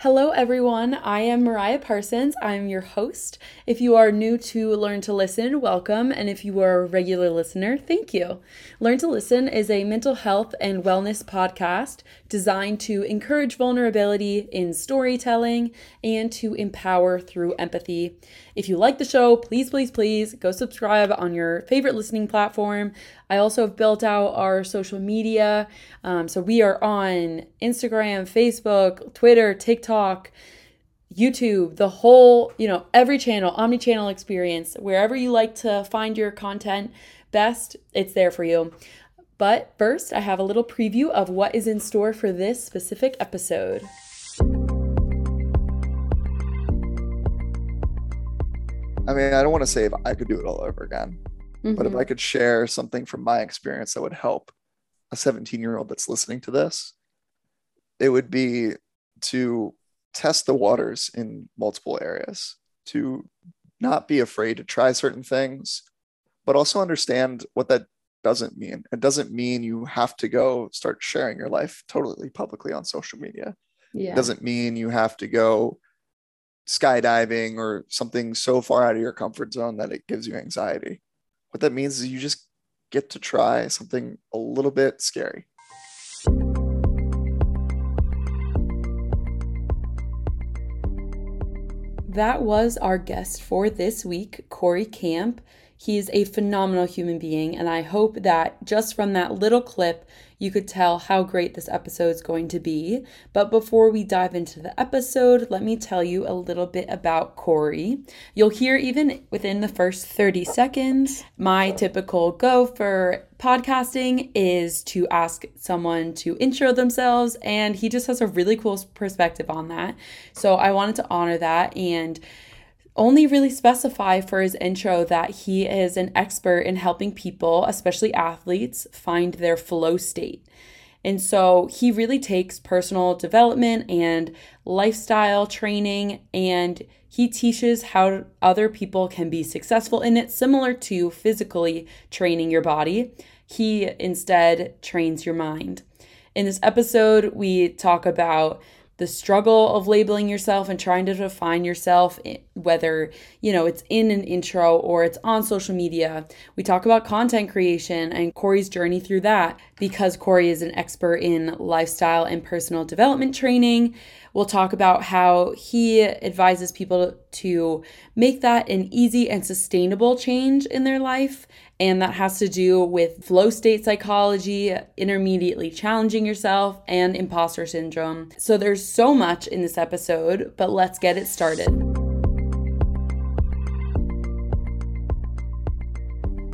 Hello, everyone. I am Mariah Parsons. I'm your host. If you are new to Learn to Listen, welcome. And if you are a regular listener, thank you. Learn to Listen is a mental health and wellness podcast designed to encourage vulnerability in storytelling and to empower through empathy. If you like the show, please, please, please go subscribe on your favorite listening platform. I also have built out our social media. Um, so we are on Instagram, Facebook, Twitter, TikTok. YouTube, the whole, you know, every channel, omni channel experience, wherever you like to find your content best, it's there for you. But first, I have a little preview of what is in store for this specific episode. I mean, I don't want to say if I could do it all over again, mm-hmm. but if I mm-hmm. could share something from my experience that would help a 17 year old that's listening to this, it would be to test the waters in multiple areas, to not be afraid to try certain things, but also understand what that doesn't mean. It doesn't mean you have to go start sharing your life totally publicly on social media. Yeah. It doesn't mean you have to go skydiving or something so far out of your comfort zone that it gives you anxiety. What that means is you just get to try something a little bit scary. That was our guest for this week, Corey Camp. He's a phenomenal human being, and I hope that just from that little clip, you could tell how great this episode is going to be. But before we dive into the episode, let me tell you a little bit about Corey. You'll hear even within the first 30 seconds, my typical go for podcasting is to ask someone to intro themselves, and he just has a really cool perspective on that. So I wanted to honor that and only really specify for his intro that he is an expert in helping people, especially athletes, find their flow state. And so he really takes personal development and lifestyle training and he teaches how other people can be successful in it, similar to physically training your body. He instead trains your mind. In this episode, we talk about the struggle of labeling yourself and trying to define yourself whether you know it's in an intro or it's on social media. We talk about content creation and corey's journey through that. Because corey is an expert in lifestyle and personal development training we'll talk about how he advises people to make that an easy and sustainable change in their life and that has to do with flow state psychology, intermediately challenging yourself, and imposter syndrome. So there's so much in this episode, but let's get it started.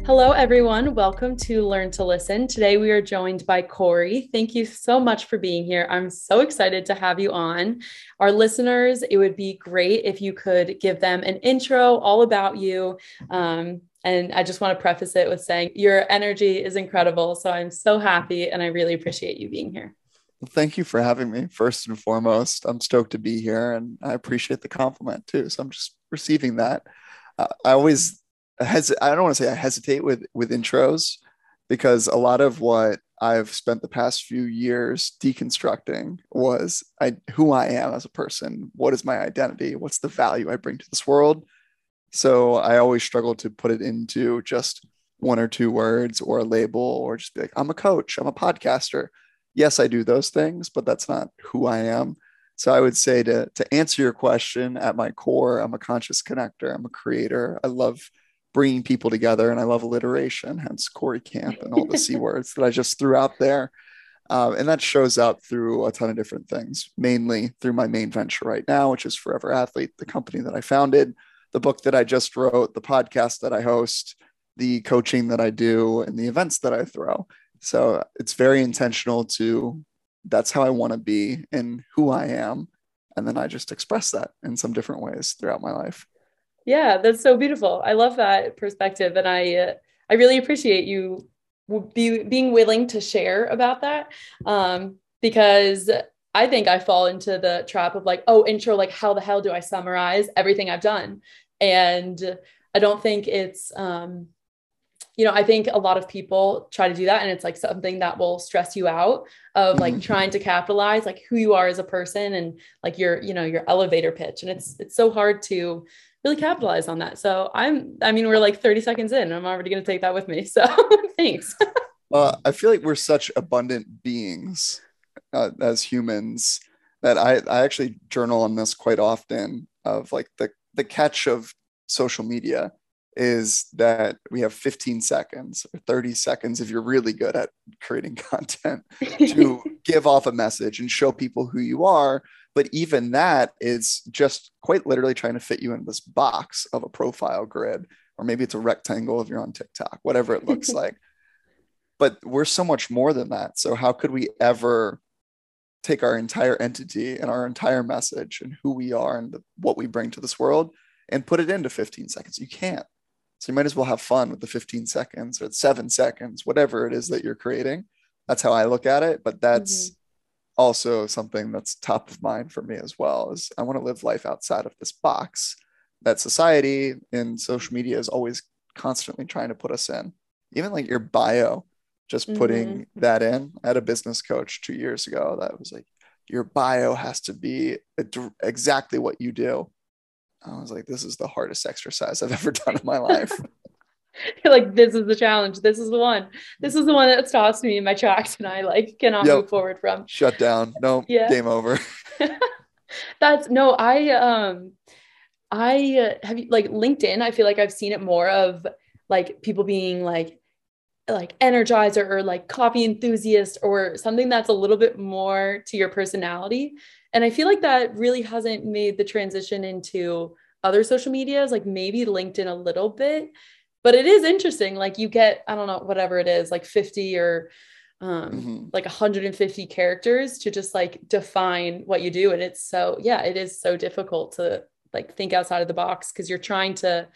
Hello, everyone. Welcome to Learn to Listen. Today we are joined by Corey. Thank you so much for being here. I'm so excited to have you on. Our listeners, it would be great if you could give them an intro all about you. Um, and I just want to preface it with saying your energy is incredible. So I'm so happy and I really appreciate you being here. Thank you for having me. First and foremost, I'm stoked to be here and I appreciate the compliment too. So I'm just receiving that. Uh, I always hes- I don't want to say I hesitate with with intros because a lot of what I've spent the past few years deconstructing was I who I am as a person, what is my identity, what's the value I bring to this world, so I always struggle to put it into just one or two words or a label or just be like, I'm a coach, I'm a podcaster. Yes, I do those things, but that's not who I am. So I would say to, to answer your question at my core, I'm a conscious connector, I'm a creator. I love bringing people together and I love alliteration, hence Corey Camp and all the C words that I just threw out there. Um, and that shows up through a ton of different things, mainly through my main venture right now, which is Forever Athlete, the company that I founded the book that I just wrote, the podcast that I host, the coaching that I do, and the events that I throw. So it's very intentional to that's how I want to be and who I am. And then I just express that in some different ways throughout my life. Yeah, that's so beautiful. I love that perspective. And I, uh, I really appreciate you be, being willing to share about that. Um, because I think I fall into the trap of like, oh, intro, like, how the hell do I summarize everything I've done? And I don't think it's, um, you know, I think a lot of people try to do that and it's like something that will stress you out of like mm-hmm. trying to capitalize like who you are as a person and like your, you know, your elevator pitch. And it's it's so hard to really capitalize on that. So I'm I mean, we're like 30 seconds in. I'm already gonna take that with me. So thanks. well, I feel like we're such abundant beings uh, as humans that I, I actually journal on this quite often of like the the catch of social media is that we have 15 seconds or 30 seconds if you're really good at creating content to give off a message and show people who you are. But even that is just quite literally trying to fit you in this box of a profile grid or maybe it's a rectangle if you're on TikTok whatever it looks like. But we're so much more than that. So how could we ever take our entire entity and our entire message and who we are and the, what we bring to this world and put it into 15 seconds you can't so you might as well have fun with the 15 seconds or seven seconds, whatever it is that you're creating. That's how I look at it. But that's mm-hmm. also something that's top of mind for me as well is I want to live life outside of this box that society and social media is always constantly trying to put us in. Even like your bio, just mm-hmm. putting that in. I had a business coach two years ago that was like, your bio has to be exactly what you do. I was like, this is the hardest exercise I've ever done in my life. You're like, this is the challenge. This is the one. This is the one that stops me in my tracks and I like cannot yep. move forward from. Shut down. No, yeah. game over. That's no, I um I uh, have you like LinkedIn, I feel like I've seen it more of like people being like like energizer or like coffee enthusiast or something that's a little bit more to your personality and I feel like that really hasn't made the transition into other social medias, like maybe LinkedIn a little bit. But it is interesting. Like you get, I don't know, whatever it is, like 50 or um, mm-hmm. like 150 characters to just like define what you do. And it's so, yeah, it is so difficult to like think outside of the box because you're trying to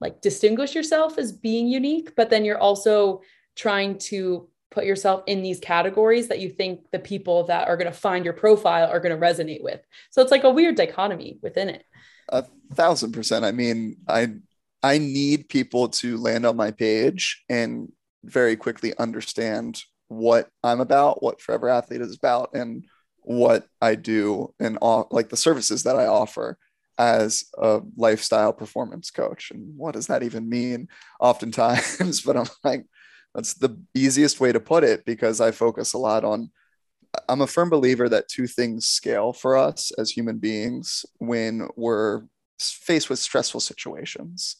like distinguish yourself as being unique, but then you're also trying to put yourself in these categories that you think the people that are going to find your profile are going to resonate with. So it's like a weird dichotomy within it. A thousand percent. I mean, I I need people to land on my page and very quickly understand what I'm about, what Forever Athlete is about, and what I do and all like the services that I offer as a lifestyle performance coach. And what does that even mean? Oftentimes, but I'm like, that's the easiest way to put it because I focus a lot on. I'm a firm believer that two things scale for us as human beings when we're faced with stressful situations.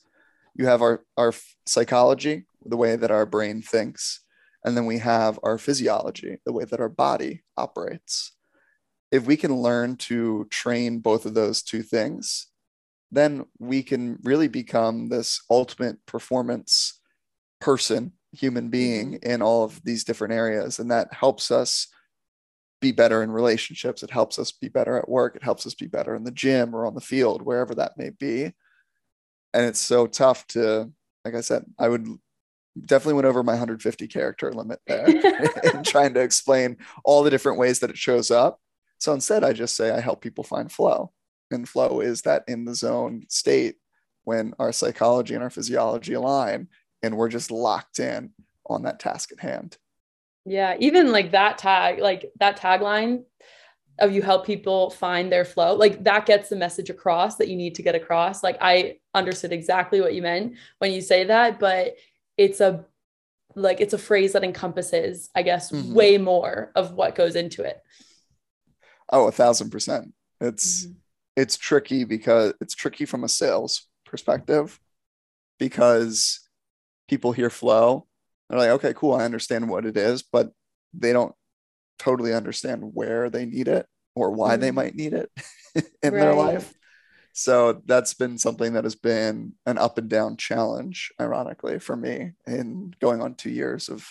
You have our, our psychology, the way that our brain thinks, and then we have our physiology, the way that our body operates. If we can learn to train both of those two things, then we can really become this ultimate performance person human being mm-hmm. in all of these different areas. And that helps us be better in relationships. It helps us be better at work. It helps us be better in the gym or on the field, wherever that may be. And it's so tough to, like I said, I would definitely went over my 150 character limit there in trying to explain all the different ways that it shows up. So instead, I just say I help people find flow. And flow is that in the zone state when our psychology and our physiology align and we're just locked in on that task at hand. Yeah, even like that tag, like that tagline of you help people find their flow, like that gets the message across that you need to get across. Like I understood exactly what you meant when you say that, but it's a like it's a phrase that encompasses, I guess, mm-hmm. way more of what goes into it. Oh, a thousand percent. It's mm-hmm. it's tricky because it's tricky from a sales perspective because people hear flow they're like okay cool i understand what it is but they don't totally understand where they need it or why mm. they might need it in right. their life so that's been something that has been an up and down challenge ironically for me in going on two years of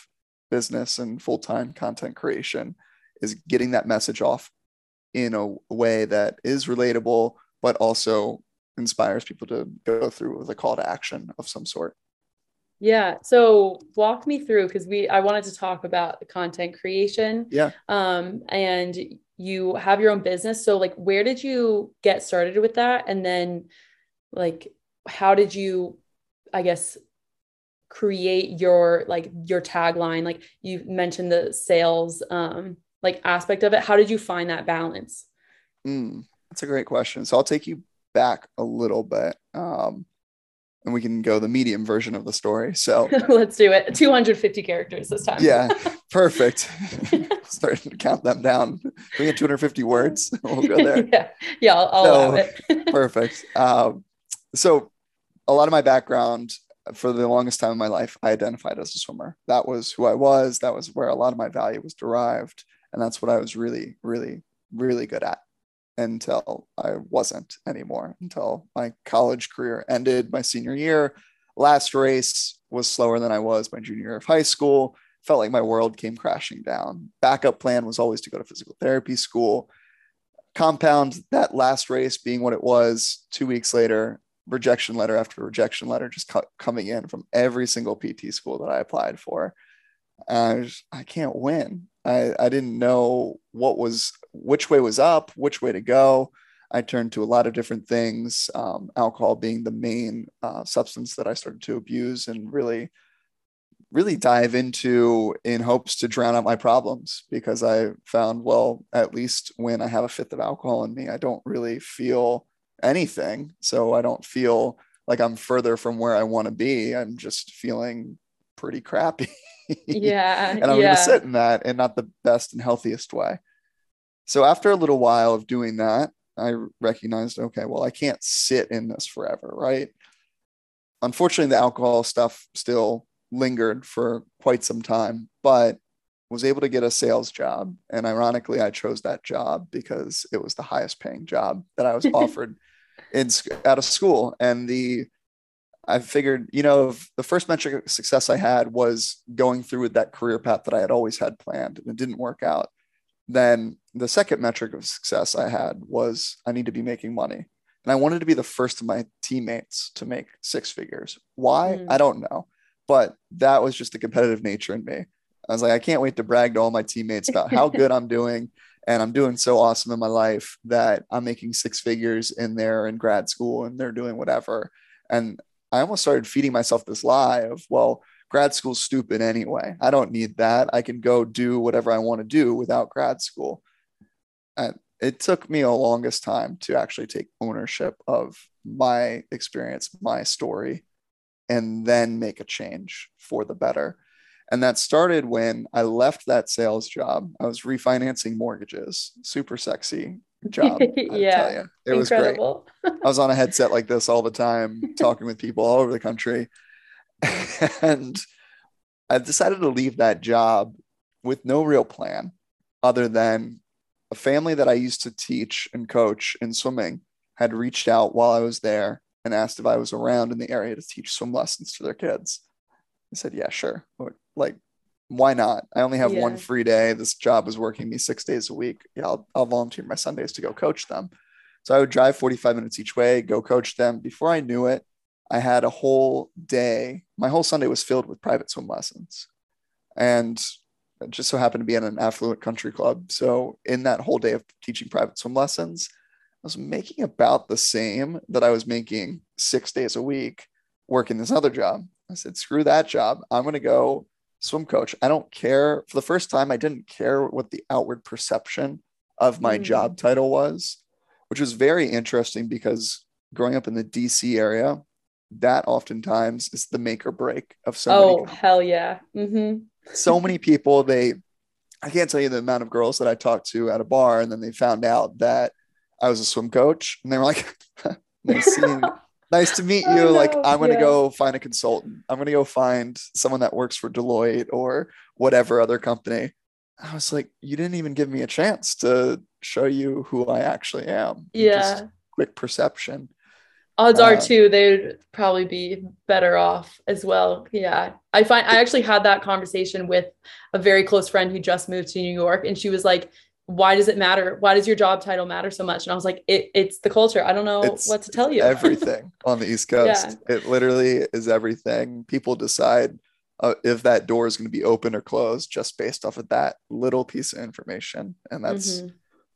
business and full-time content creation is getting that message off in a way that is relatable but also inspires people to go through with a call to action of some sort yeah. So walk me through because we I wanted to talk about the content creation. Yeah. Um, and you have your own business. So like where did you get started with that? And then like how did you, I guess, create your like your tagline like you mentioned the sales um like aspect of it. How did you find that balance? Mm, that's a great question. So i'll take you back a little bit um and we can go the medium version of the story. So let's do it. 250 characters this time. Yeah perfect. Starting to count them down. We get 250 words we'll go there. Yeah yeah i'll, I'll so, it. perfect. Um so a lot of my background for the longest time in my life, I identified as a swimmer. That was who I was. That was where a lot of my value was derived. And that's what I was really, really, really good at until I wasn't anymore, until my college career ended my senior year. Last race was slower than I was my junior year of high school. Felt like my world came crashing down. Backup plan was always to go to physical therapy school. Compound that last race being what it was two weeks later, rejection letter after rejection letter just cu- coming in from every single PT school that I applied for. And I, just, I can't win. I, I didn't know what was, which way was up, which way to go. I turned to a lot of different things, um, alcohol being the main uh, substance that I started to abuse and really, really dive into in hopes to drown out my problems because I found, well, at least when I have a fifth of alcohol in me, I don't really feel anything. So I don't feel like I'm further from where I want to be. I'm just feeling pretty crappy. Yeah. and I'm yeah. going to sit in that and not the best and healthiest way. So after a little while of doing that, I recognized, okay, well, I can't sit in this forever, right? Unfortunately, the alcohol stuff still lingered for quite some time, but was able to get a sales job. And ironically, I chose that job because it was the highest paying job that I was offered in out of school. And the I figured, you know, the first metric of success I had was going through with that career path that I had always had planned and it didn't work out. Then the second metric of success I had was I need to be making money. And I wanted to be the first of my teammates to make six figures. Why? Mm. I don't know. But that was just the competitive nature in me. I was like, I can't wait to brag to all my teammates about how good I'm doing. And I'm doing so awesome in my life that I'm making six figures in there in grad school and they're doing whatever. And I almost started feeding myself this lie of, well, grad school's stupid anyway. I don't need that. I can go do whatever I want to do without grad school. And it took me a longest time to actually take ownership of my experience, my story, and then make a change for the better. And that started when I left that sales job. I was refinancing mortgages, super sexy job. yeah. It Incredible. was great. I was on a headset like this all the time, talking with people all over the country. and I decided to leave that job with no real plan other than a family that I used to teach and coach in swimming had reached out while I was there and asked if I was around in the area to teach swim lessons to their kids. I said, yeah, sure like why not? I only have yeah. one free day. This job is working me six days a week. Yeah, I'll, I'll volunteer my Sundays to go coach them. So I would drive 45 minutes each way, go coach them. Before I knew it, I had a whole day. My whole Sunday was filled with private swim lessons. And it just so happened to be in an affluent country club. So in that whole day of teaching private swim lessons, I was making about the same that I was making six days a week working this other job. I said, screw that job. I'm going to go swim coach. I don't care. For the first time, I didn't care what the outward perception of my mm. job title was, which was very interesting because growing up in the DC area, that oftentimes is the make or break of so oh hell yeah mm-hmm. so many people they i can't tell you the amount of girls that i talked to at a bar and then they found out that i was a swim coach and they were like nice seeing nice to meet you. Like, I'm going to yeah. go find a consultant. I'm going to go find someone that works for Deloitte or whatever other company. I was like, you didn't even give me a chance to show you who I actually am. Yeah. Just quick perception. Odds uh, are too, they'd probably be better off as well. Yeah. I find I actually had that conversation with a very close friend who just moved to New York and she was like, why does it matter? Why does your job title matter so much? And I was like, it, it's the culture. I don't know it's what to tell you. everything on the East Coast. Yeah. It literally is everything. People decide uh, if that door is going to be open or closed just based off of that little piece of information. And that's mm-hmm.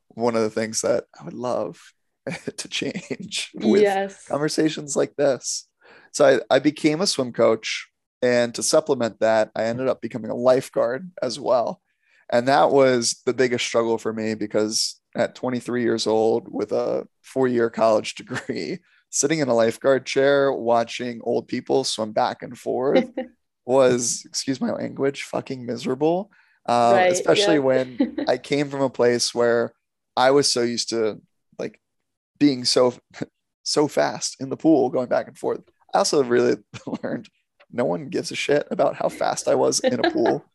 one of the things that I would love to change with yes. conversations like this. So I, I became a swim coach And to supplement that, I ended up becoming a lifeguard as well. And that was the biggest struggle for me because at 23 years old with a four year college degree, sitting in a lifeguard chair watching old people swim back and forth was, excuse my language, fucking miserable. Uh, right, especially yeah. when I came from a place where I was so used to like being so so fast in the pool going back and forth. I also really learned no one gives a shit about how fast I was in a pool.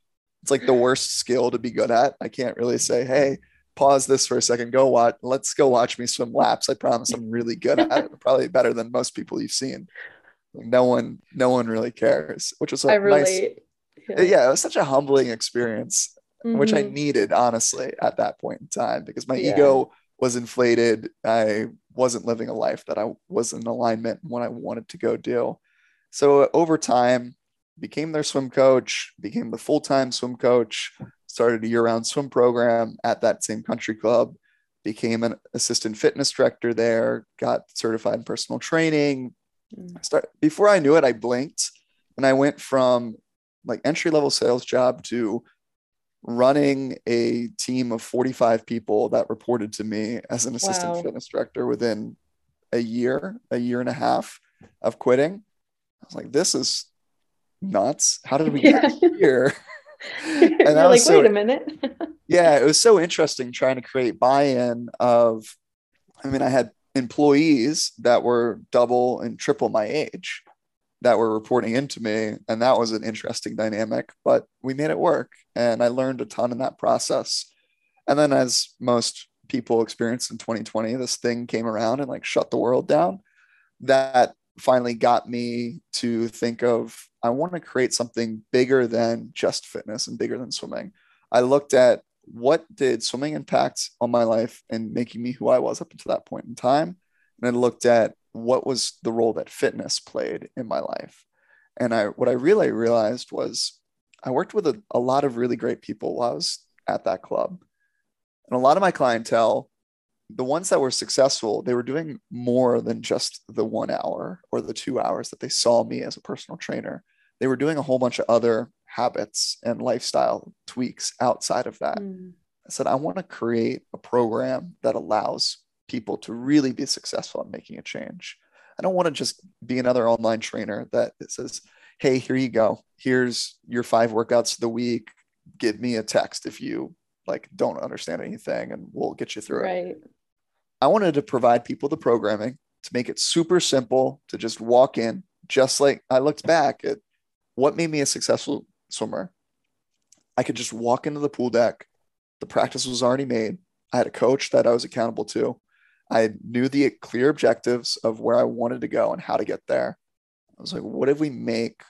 It's like the worst skill to be good at. I can't really say, hey, pause this for a second, go watch, let's go watch me swim laps. I promise I'm really good at it. Probably better than most people you've seen. No one, no one really cares, which was a I nice. Yeah. yeah, it was such a humbling experience, mm-hmm. which I mm-hmm. needed honestly at that point in time because my yeah. ego was inflated. I wasn't living a life that I was in alignment when I wanted to go do. So over time, became their swim coach, became the full-time swim coach, started a year-round swim program at that same country club, became an assistant fitness director there, got certified in personal training. Mm. Start before I knew it, I blinked and I went from like entry-level sales job to running a team of 45 people that reported to me as an assistant wow. fitness director within a year, a year and a half of quitting. I was like, this is nuts. How did we yeah. get here? and You're like, so, wait a minute. yeah, it was so interesting trying to create buy-in of, I mean, I had employees that were double and triple my age that were reporting into me. And that was an interesting dynamic, but we made it work. And I learned a ton in that process. And then, as most people experienced in 2020, this thing came around and like shut the world down. That finally got me to think of I want to create something bigger than just fitness and bigger than swimming. I looked at what did swimming impact on my life and making me who I was up until that point in time. And I looked at what was the role that fitness played in my life. And I what I really realized was I worked with a, a lot of really great people while I was at that club. And a lot of my clientele, the ones that were successful, they were doing more than just the one hour or the two hours that they saw me as a personal trainer. They were doing a whole bunch of other habits and lifestyle tweaks outside of that. Mm. I said, I want to create a program that allows people to really be successful in making a change. I don't want to just be another online trainer that says, hey, here you go. Here's your five workouts of the week. Give me a text if you like don't understand anything and we'll get you through right. it. I wanted to provide people the programming to make it super simple to just walk in, just like I looked back at what made me a successful swimmer. I could just walk into the pool deck. The practice was already made. I had a coach that I was accountable to. I knew the clear objectives of where I wanted to go and how to get there. I was like, what if we make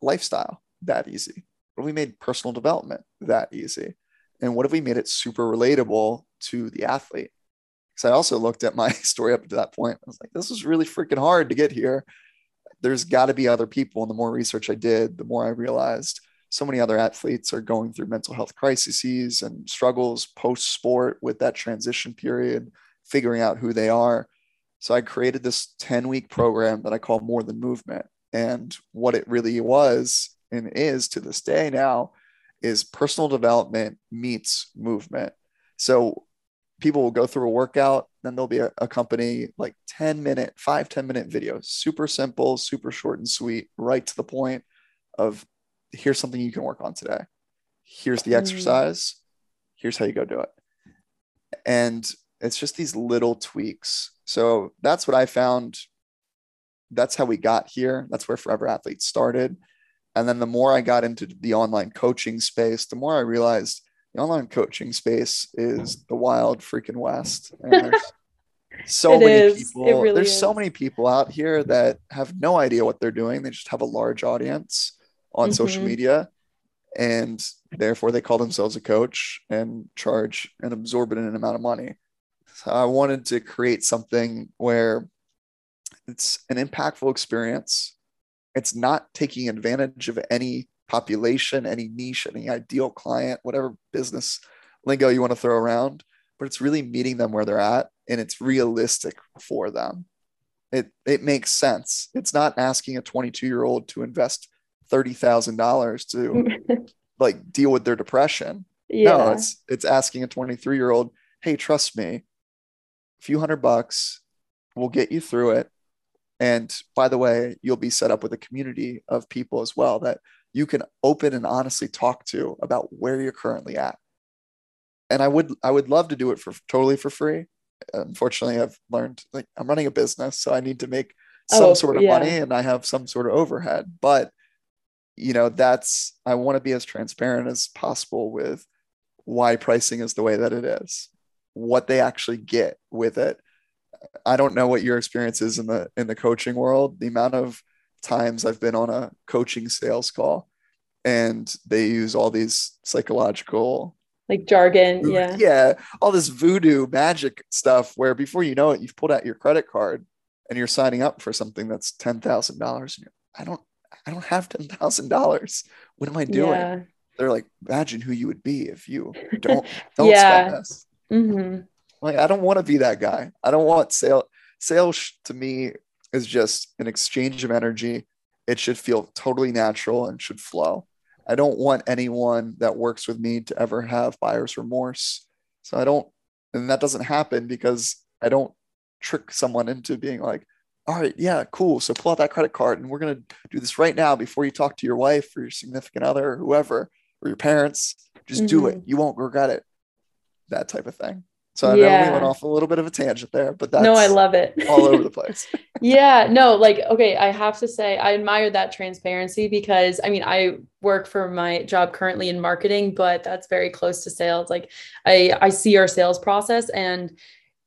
lifestyle that easy? What if we made personal development that easy? And what if we made it super relatable to the athlete? Because I also looked at my story up to that point. I was like, this was really freaking hard to get here. There's got to be other people. And the more research I did, the more I realized so many other athletes are going through mental health crises and struggles post sport with that transition period figuring out who they are. So I created this 10 week program that I call More Than Movement. And what it really was and is to this day now is personal development meets movement. So people will go through a workout, then there'll be a, a company like 10 minute, five 10 minute video super simple, super short and sweet, right to the point of here's something you can work on today. Here's the mm. exercise. Here's how you go do it. And it's just these little tweaks. So that's what I found. That's how we got here. That's where Forever Athletes started. And then the more I got into the online coaching space, the more I realized the online coaching space is the wild freaking west. And there's so many is. people. Really there's is. so many people out here that have no idea what they're doing. They just have a large audience on mm-hmm. social media. And therefore they call themselves a coach and charge an absorbent amount of money. So I wanted to create something where it's an impactful experience. It's not taking advantage of any population, any niche, any ideal client, whatever business lingo you want to throw around, but it's really meeting them where they're at and it's realistic for them. It, it makes sense. It's not asking a 22 year old to invest $30,000 to like deal with their depression. Yeah. No, it's it's asking a 23 year old, hey, trust me, a few hundred bucks will get you through it. And by the way, you'll be set up with a community of people as well that you can open and honestly talk to about where you're currently at. And I would I would love to do it for totally for free. Unfortunately, I've learned like I'm running a business, so I need to make some oh, sort of yeah. money and I have some sort of overhead. But you know, that's I want to be as transparent as possible with why pricing is the way that it is, what they actually get with it. I don't know what your experience is in the in the coaching world. The amount of times I've been on a coaching sales call and they use all these psychological like jargon, yeah. Yeah, all this voodoo magic stuff where before you know it you've pulled out your credit card and you're signing up for something that's $10,000 and I don't I don't have $10,000. What am I doing? Yeah they're like, imagine who you would be if you don't don't yeah. spend this. Mm-hmm. Like, I don't want to be that guy. I don't want sale. Sales to me is just an exchange of energy. It should feel totally natural and should flow. I don't want anyone that works with me to ever have buyer's remorse. So I don't, and that doesn't happen because I don't trick someone into being like, all right, yeah, cool. So pull out that credit card and we're going to do this right now before you talk to your wife or your significant other or whoever or your parents. Just mm-hmm. do it. Mm-hmm. You won't regret it. That type of thing. So I yeah. know we went off a little bit of a tangent there, but that's no, I love it all over the place. yeah, no, like okay, I have to say I admire that transparency because I mean I work for my job currently in marketing, but that's very close to sales. Like I I see our sales process and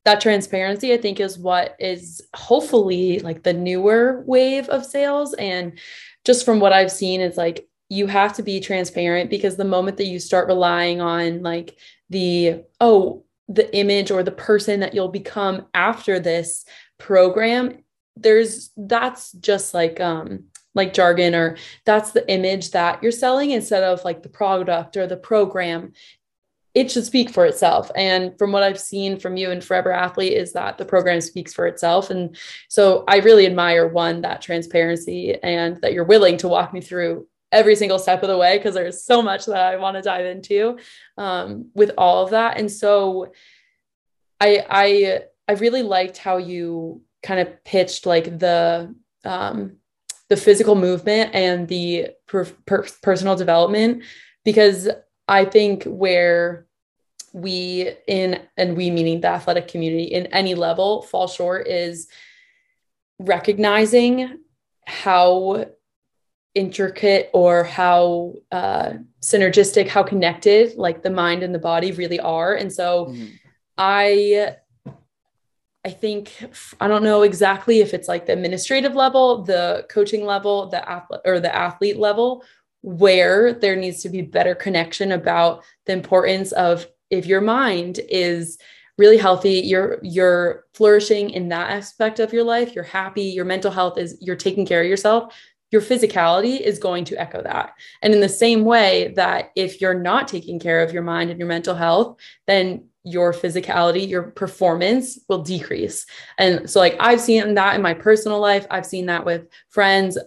that transparency I think is what is hopefully like the newer wave of sales and just from what I've seen is like you have to be transparent because the moment that you start relying on like the oh the image or the person that you'll become after this program there's that's just like um like jargon or that's the image that you're selling instead of like the product or the program. It should speak for itself. And from what i've seen from you and forever athlete is that the program speaks for itself. And so i really admire one that transparency and that you're willing to walk me through every single step of the way because there's so much that I want to dive into um, with all of that. And so I I I really liked how you kind of pitched like the um, the physical movement and the per- per- personal development because I think where we in and we meaning the athletic community in any level fall short is recognizing how intricate or how uh, synergistic, how connected like the mind and the body really are. And so mm-hmm. I I think I don't know exactly if it's like the administrative level, the coaching level, the athlete or the athlete level where there needs to be better connection about the importance of if your mind is really healthy you're you're flourishing in that aspect of your life you're happy your mental health is you're taking care of yourself your physicality is going to echo that. And in the same way that if you're not taking care of your mind and your mental health, then your physicality, your performance will decrease. And so, like, I've seen that in my personal life, I've seen that with friends,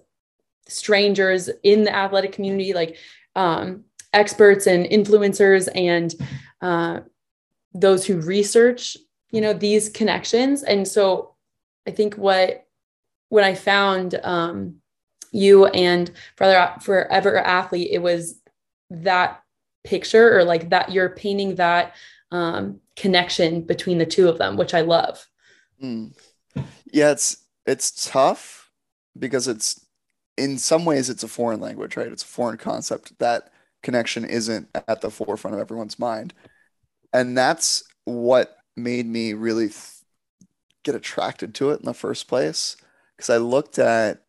strangers in the athletic community, like um, experts and influencers, and uh, those who research, you know, these connections. And so, I think what when I found um, you and brother forever athlete it was that picture or like that you're painting that um, connection between the two of them which i love. Mm. yeah it's it's tough because it's in some ways it's a foreign language right? It's a foreign concept. That connection isn't at the forefront of everyone's mind. And that's what made me really th- get attracted to it in the first place. Because i looked at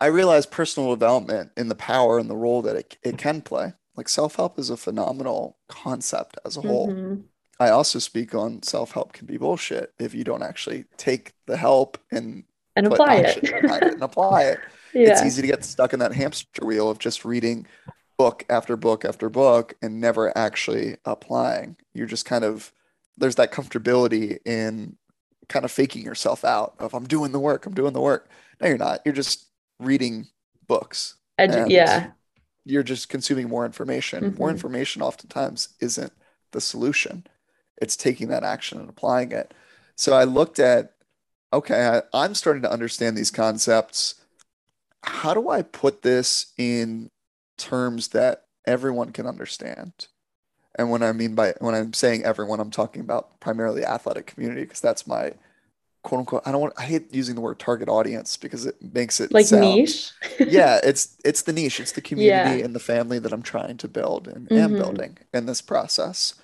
I realize personal development in the power and the role that it, it can play. Like self help is a phenomenal concept as a whole. Mm-hmm. I also speak on self help can be bullshit if you don't actually take the help and and apply it. it and apply it. yeah. It's easy to get stuck in that hamster wheel of just reading book after book after book and never actually applying. You're just kind of there's that comfortability in kind of faking yourself out of I'm doing the work, I'm doing the work. No, you're not. You're just reading books Edu- yeah. You're just consuming more information. Mm-hmm. More information oftentimes isn't the solution. It's taking that action and applying it. So I looked at, okay, I, I'm starting to understand these concepts. How do I put this in terms that everyone can understand? And when I mean by when I'm saying everyone, I'm talking about primarily athletic community because that's my quote unquote. I don't want. I hate using the word target audience because it makes it like sound, niche. yeah, it's it's the niche. It's the community yeah. and the family that I'm trying to build and mm-hmm. am building in this process.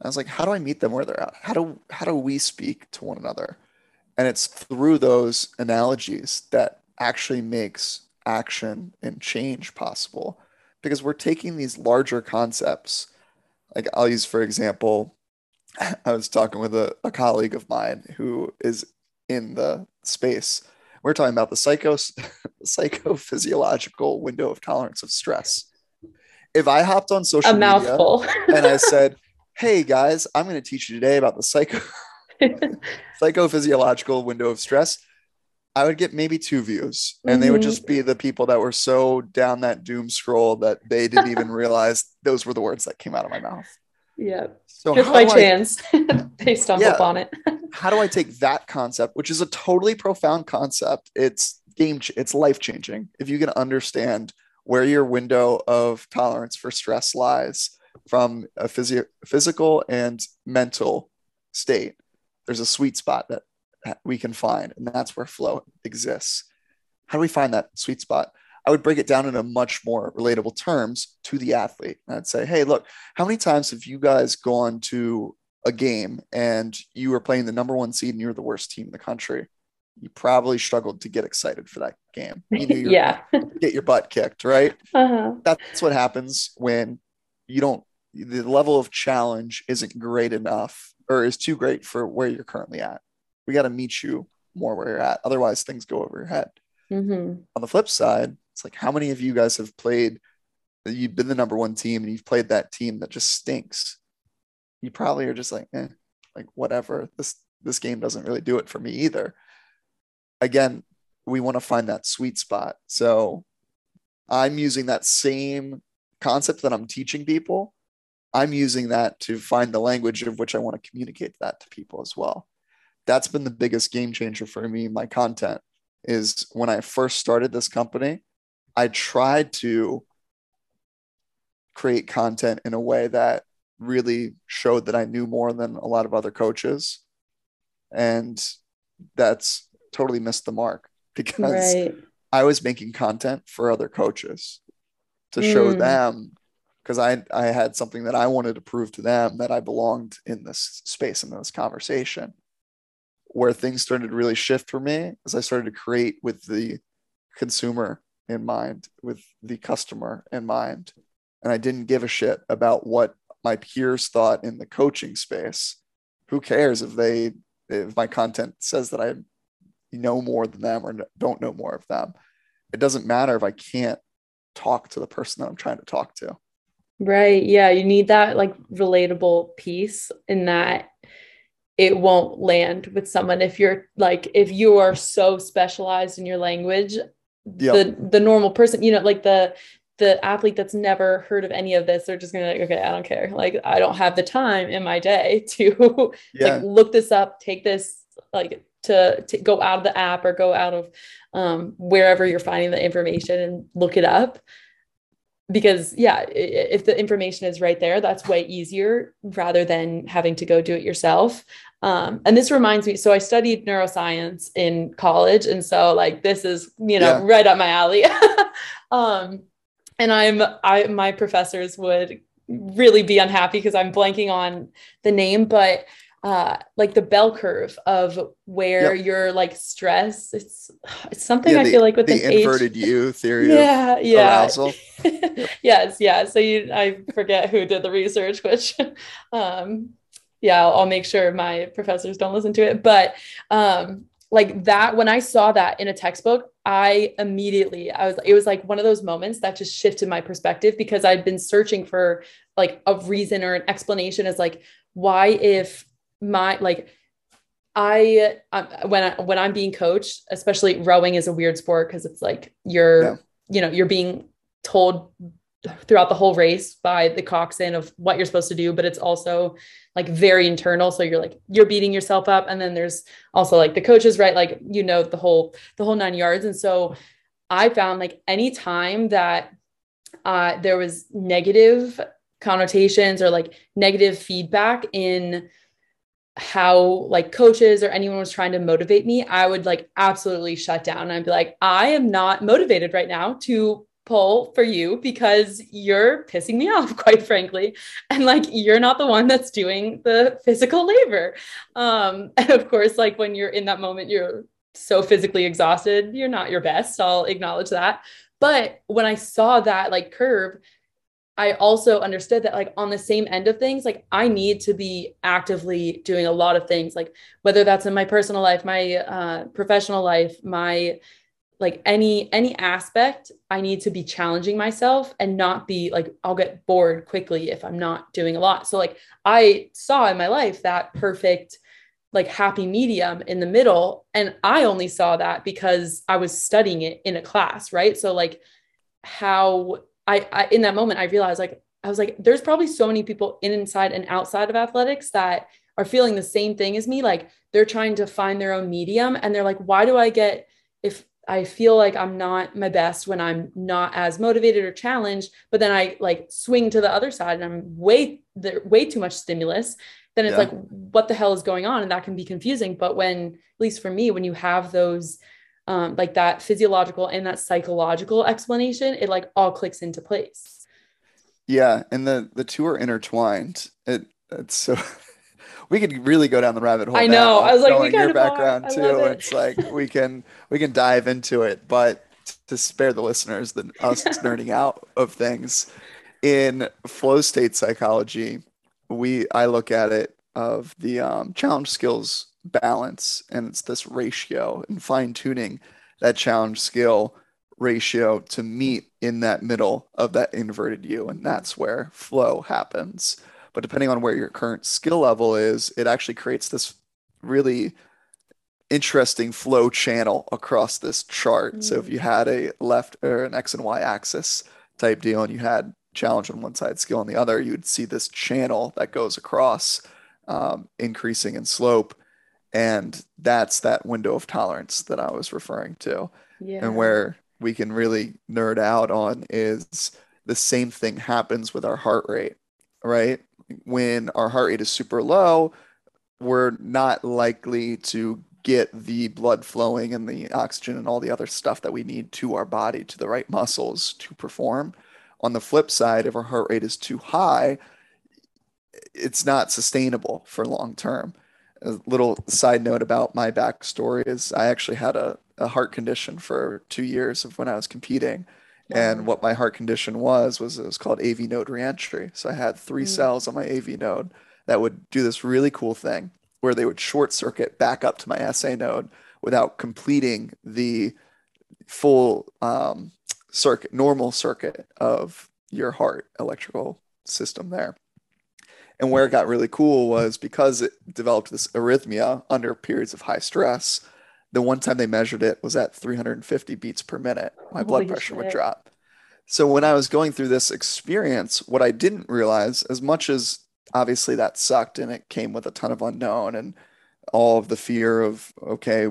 I was like, how do I meet them where they're at? How do how do we speak to one another? And it's through those analogies that actually makes action and change possible because we're taking these larger concepts. Like I'll use, for example, I was talking with a, a colleague of mine who is in the space. We're talking about the psycho psychophysiological window of tolerance of stress. If I hopped on social a mouthful. and I said, hey guys, I'm going to teach you today about the psycho psychophysiological window of stress. I would get maybe two views, and mm-hmm. they would just be the people that were so down that doom scroll that they didn't even realize those were the words that came out of my mouth. Yeah. So just by chance, I, they stumble yeah, upon it. how do I take that concept, which is a totally profound concept? It's game, it's life changing. If you can understand where your window of tolerance for stress lies from a physio- physical and mental state. There's a sweet spot that we can find, and that's where flow exists. How do we find that sweet spot? I would break it down into much more relatable terms to the athlete. I'd say, hey, look, how many times have you guys gone to a game and you were playing the number one seed and you're the worst team in the country? You probably struggled to get excited for that game. You knew you yeah. get your butt kicked, right? Uh-huh. That's what happens when you don't the level of challenge isn't great enough or is too great for where you're currently at. We got to meet you more where you're at. Otherwise, things go over your head. Mm-hmm. On the flip side, it's like how many of you guys have played? You've been the number one team and you've played that team that just stinks. You probably are just like, eh, like whatever. This this game doesn't really do it for me either. Again, we want to find that sweet spot. So I'm using that same concept that I'm teaching people I'm using that to find the language of which I want to communicate that to people as well. That's been the biggest game changer for me. My content is when I first started this company, I tried to create content in a way that really showed that I knew more than a lot of other coaches. And that's totally missed the mark because right. I was making content for other coaches to show mm. them because I I had something that I wanted to prove to them that I belonged in this space in this conversation. Where things started to really shift for me as I started to create with the consumer in mind, with the customer in mind, and I didn't give a shit about what my peers thought in the coaching space. Who cares if they if my content says that I know more than them or don't know more of them? It doesn't matter if I can't talk to the person that I'm trying to talk to. Right. Yeah. You need that like relatable piece in that it won't land with someone if you're like if you are so specialized in your language yep. the the normal person you know like the the athlete that's never heard of any of this they're just gonna like okay i don't care like i don't have the time in my day to yeah. like look this up take this like to, to go out of the app or go out of um, wherever you're finding the information and look it up because yeah if the information is right there that's way easier rather than having to go do it yourself um, and this reminds me so i studied neuroscience in college and so like this is you know yeah. right up my alley um, and i'm i my professors would really be unhappy because i'm blanking on the name but uh like the bell curve of where yep. your like stress it's it's something yeah, the, i feel like with the inverted age. u theory yeah yeah Arousal. yes yeah so you i forget who did the research which um yeah I'll, I'll make sure my professors don't listen to it but um like that when i saw that in a textbook i immediately i was it was like one of those moments that just shifted my perspective because i'd been searching for like a reason or an explanation as like why if my like I um, when I when I'm being coached, especially rowing is a weird sport because it's like you're yeah. you know you're being told throughout the whole race by the coxswain of what you're supposed to do but it's also like very internal. So you're like you're beating yourself up and then there's also like the coaches right? Like you know the whole the whole nine yards. And so i found like any time that uh there was negative connotations or like negative feedback in how like coaches or anyone was trying to motivate me, I would like absolutely shut down. I'd be like, I am not motivated right now to pull for you because you're pissing me off, quite frankly. And like, you're not the one that's doing the physical labor. Um, and of course, like when you're in that moment, you're so physically exhausted, you're not your best. I'll acknowledge that. But when I saw that like curve, I also understood that like on the same end of things, like I need to be actively doing a lot of things, like whether that's in my personal life, my uh, professional life, my like any any aspect i need to be challenging myself and not be like i'll get bored quickly if i'm not doing a lot. So like i saw in my life that perfect like happy medium in the middle and i only saw that because i was studying it in a class right? So like how I, I in that moment I realized like I was like there's probably so many people in inside and outside of athletics that are feeling the same thing as me. Like they're trying to find their own medium and they're like why do I get if I feel like I'm not my best when I'm not as motivated or challenged, but then I like swing to the other side and I'm way there way too much stimulus. Then it's yeah. like, what the hell is going on? And that can be confusing. But when, at least for me, when you have those um, like that physiological and that psychological explanation, it like all clicks into place. Yeah, and the the two are intertwined. It it's so we could really go down the rabbit hole. I know. I was like, we your background too. It. It's like we can we can dive into it, but to spare the listeners the us nerding out of things in flow state psychology, we I look at it of the um, challenge skills balance and it's this ratio and fine tuning that challenge skill ratio to meet in that middle of that inverted U. And that's where flow happens. But depending on where your current skill level is, it actually creates this really interesting flow channel across this chart. Mm. So if you mm. had a left or an X and Y axis type deal and you had challenge on one side, skill on the other, you'd see this channel that goes across, um, increasing in slope and that's that window of tolerance that I was referring to. Yeah. And where we can really nerd out on is the same thing happens with our heart rate, right? When our heart rate is super low, we're not likely to get the blood flowing and the oxygen and all the other stuff that we need to our body, to the right muscles to perform. On the flip side, if our heart rate is too high, it's not sustainable for long term a little side note about my backstory is I actually had a, a heart condition for two years of when I was competing. And what my heart condition was was it was called AV node reentry. So I had three mm. cells on my AV node that would do this really cool thing where they would short circuit back up to my SA node without completing the full um, circuit, normal circuit of your heart electrical system there. And where it got really cool was because it developed this arrhythmia under periods of high stress. The one time they measured it was at 350 beats per minute. My Holy blood pressure shit. would drop. So when I was going through this experience, what I didn't realize, as much as obviously that sucked and it came with a ton of unknown and all of the fear of, okay,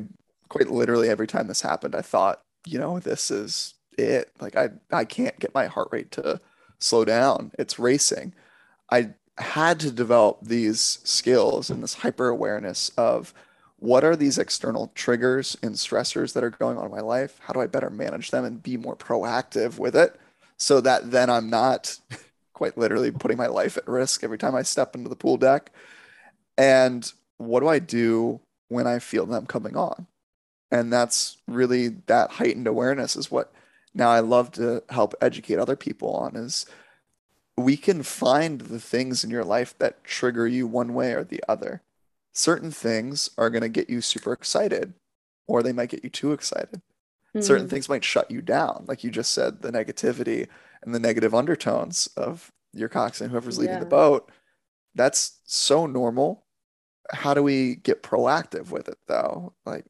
quite literally every time this happened, I thought, you know, this is it. Like I I can't get my heart rate to slow down. It's racing. I had to develop these skills and this hyper awareness of what are these external triggers and stressors that are going on in my life? How do I better manage them and be more proactive with it so that then I'm not quite literally putting my life at risk every time I step into the pool deck? And what do I do when I feel them coming on? And that's really that heightened awareness is what now I love to help educate other people on is we can find the things in your life that trigger you one way or the other. Certain things are going to get you super excited, or they might get you too excited. Mm-hmm. Certain hmm. things might shut you down, like you just said, the negativity and the negative undertones of your coxswain, whoever's leading yeah. the boat. That's so normal. How do we get proactive with it, though? Like,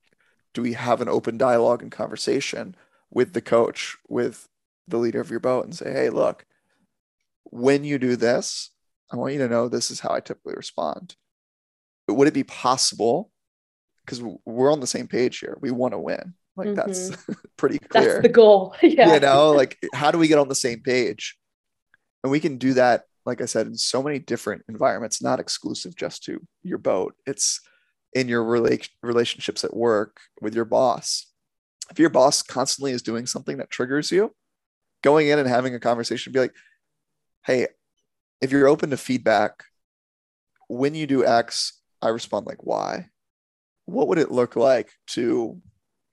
do we have an open dialogue and conversation with the coach, with the leader of your boat and say, hey, look, when you do this, I want you to know this is how I typically respond. But would it be possible? Because we're on the same page here. We want to win. Like mm-hmm. that's pretty clear. That's the goal. yeah. You know, like how do we get on the same page? And we can do that, like I said, in so many different environments, not exclusive just to your boat. It's in your rela- relationships at work with your boss. If your boss constantly is doing something that triggers you, going in and having a conversation, be like, hey, if you're open to feedback, when you do X, I respond like why? What would it look like to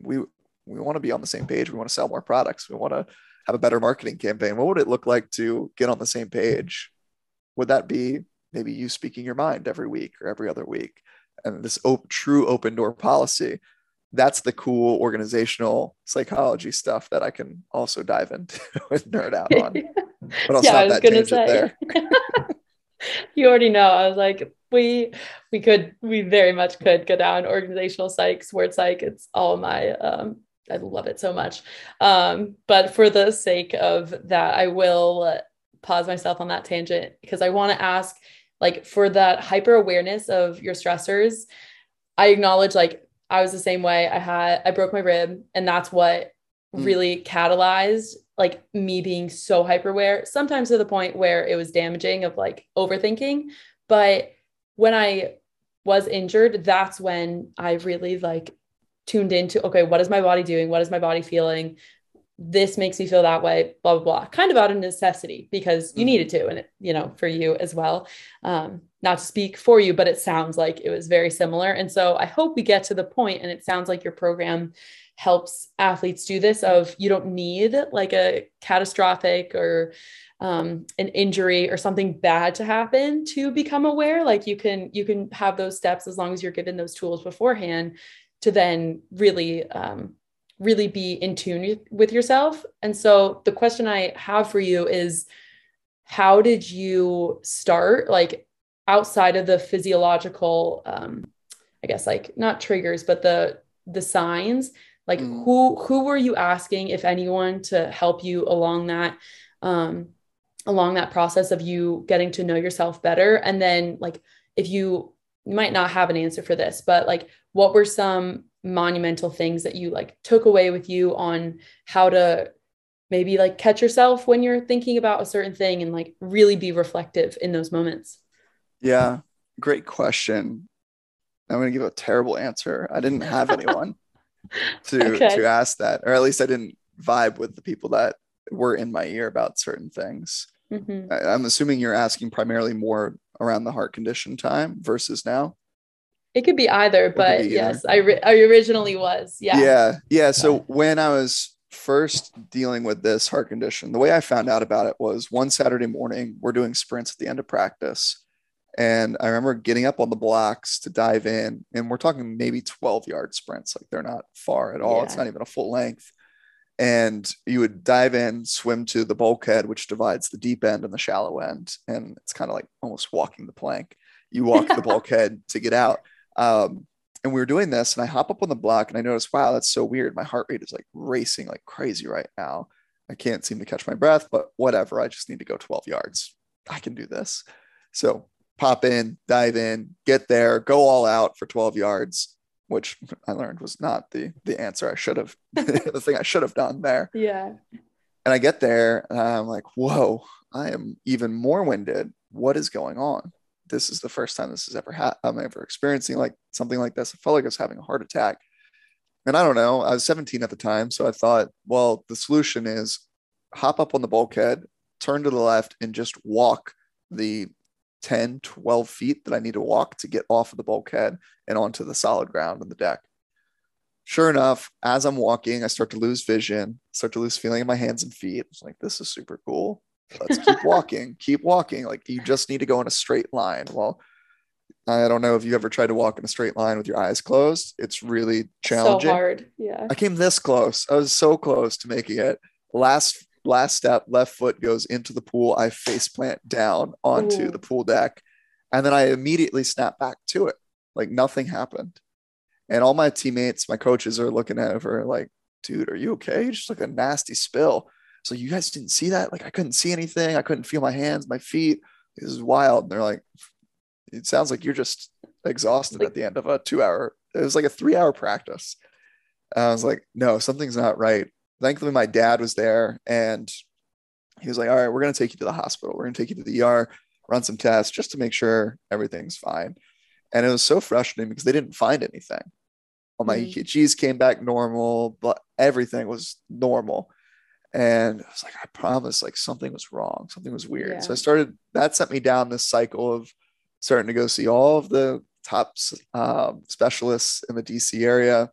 we we want to be on the same page. We want to sell more products. We want to have a better marketing campaign. What would it look like to get on the same page? Would that be maybe you speaking your mind every week or every other week? And this op- true open door policy that's the cool organizational psychology stuff that I can also dive into and nerd out on. But I'll yeah, stop that tangent say. there. you already know. I was like, we we could we very much could go down organizational psych, word psych. It's all my um I love it so much. Um, but for the sake of that, I will pause myself on that tangent because I want to ask, like, for that hyper awareness of your stressors, I acknowledge like I was the same way. I had I broke my rib, and that's what mm. really catalyzed like me being so hyper aware. Sometimes to the point where it was damaging of like overthinking. But when I was injured, that's when I really like tuned into okay, what is my body doing? What is my body feeling? This makes me feel that way, blah, blah, blah. Kind of out of necessity because you mm-hmm. needed to, and it, you know, for you as well. Um, not to speak for you, but it sounds like it was very similar. And so I hope we get to the point, and it sounds like your program helps athletes do this of you don't need like a catastrophic or um, an injury or something bad to happen to become aware like you can you can have those steps as long as you're given those tools beforehand to then really um, really be in tune with yourself and so the question i have for you is how did you start like outside of the physiological um i guess like not triggers but the the signs like mm. who who were you asking if anyone to help you along that um along that process of you getting to know yourself better and then like if you you might not have an answer for this but like what were some monumental things that you like took away with you on how to maybe like catch yourself when you're thinking about a certain thing and like really be reflective in those moments yeah, great question. I'm going to give a terrible answer. I didn't have anyone to okay. to ask that, or at least I didn't vibe with the people that were in my ear about certain things. Mm-hmm. I, I'm assuming you're asking primarily more around the heart condition time versus now. It could be either, but be yes, I, ri- I originally was. Yeah. Yeah. Yeah. So when I was first dealing with this heart condition, the way I found out about it was one Saturday morning, we're doing sprints at the end of practice. And I remember getting up on the blocks to dive in, and we're talking maybe 12 yard sprints. Like they're not far at all. Yeah. It's not even a full length. And you would dive in, swim to the bulkhead, which divides the deep end and the shallow end. And it's kind of like almost walking the plank. You walk the bulkhead to get out. Um, and we were doing this, and I hop up on the block and I notice, wow, that's so weird. My heart rate is like racing like crazy right now. I can't seem to catch my breath, but whatever. I just need to go 12 yards. I can do this. So pop in, dive in, get there, go all out for 12 yards, which I learned was not the the answer I should have the thing I should have done there. Yeah. And I get there and I'm like, whoa, I am even more winded. What is going on? This is the first time this has ever had I'm ever experiencing like something like this. I felt like I was having a heart attack. And I don't know, I was 17 at the time. So I thought, well, the solution is hop up on the bulkhead, turn to the left, and just walk the 10, 12 feet that I need to walk to get off of the bulkhead and onto the solid ground on the deck. Sure enough, as I'm walking, I start to lose vision, start to lose feeling in my hands and feet. It's like, this is super cool. Let's keep walking, keep walking. Like you just need to go in a straight line. Well, I don't know if you ever tried to walk in a straight line with your eyes closed. It's really challenging. So hard. Yeah. I came this close. I was so close to making it. Last last step, left foot goes into the pool. I face plant down onto Ooh. the pool deck. And then I immediately snap back to it. Like nothing happened. And all my teammates, my coaches are looking at her like, dude, are you okay? You just like a nasty spill. So you guys didn't see that? Like I couldn't see anything. I couldn't feel my hands, my feet. This is wild. And they're like, it sounds like you're just exhausted Like- at the end of a two hour, it was like a three hour practice. And I was like, no, something's not right. Thankfully, my dad was there and he was like, all right, we're going to take you to the hospital. We're going to take you to the ER, run some tests just to make sure everything's fine. And it was so frustrating because they didn't find anything. All my Mhm. EKGs came back normal, but everything was normal. And I was like, I promise, like something was wrong, something was weird. So I started, that sent me down this cycle of starting to go see all of the top um, specialists in the DC area.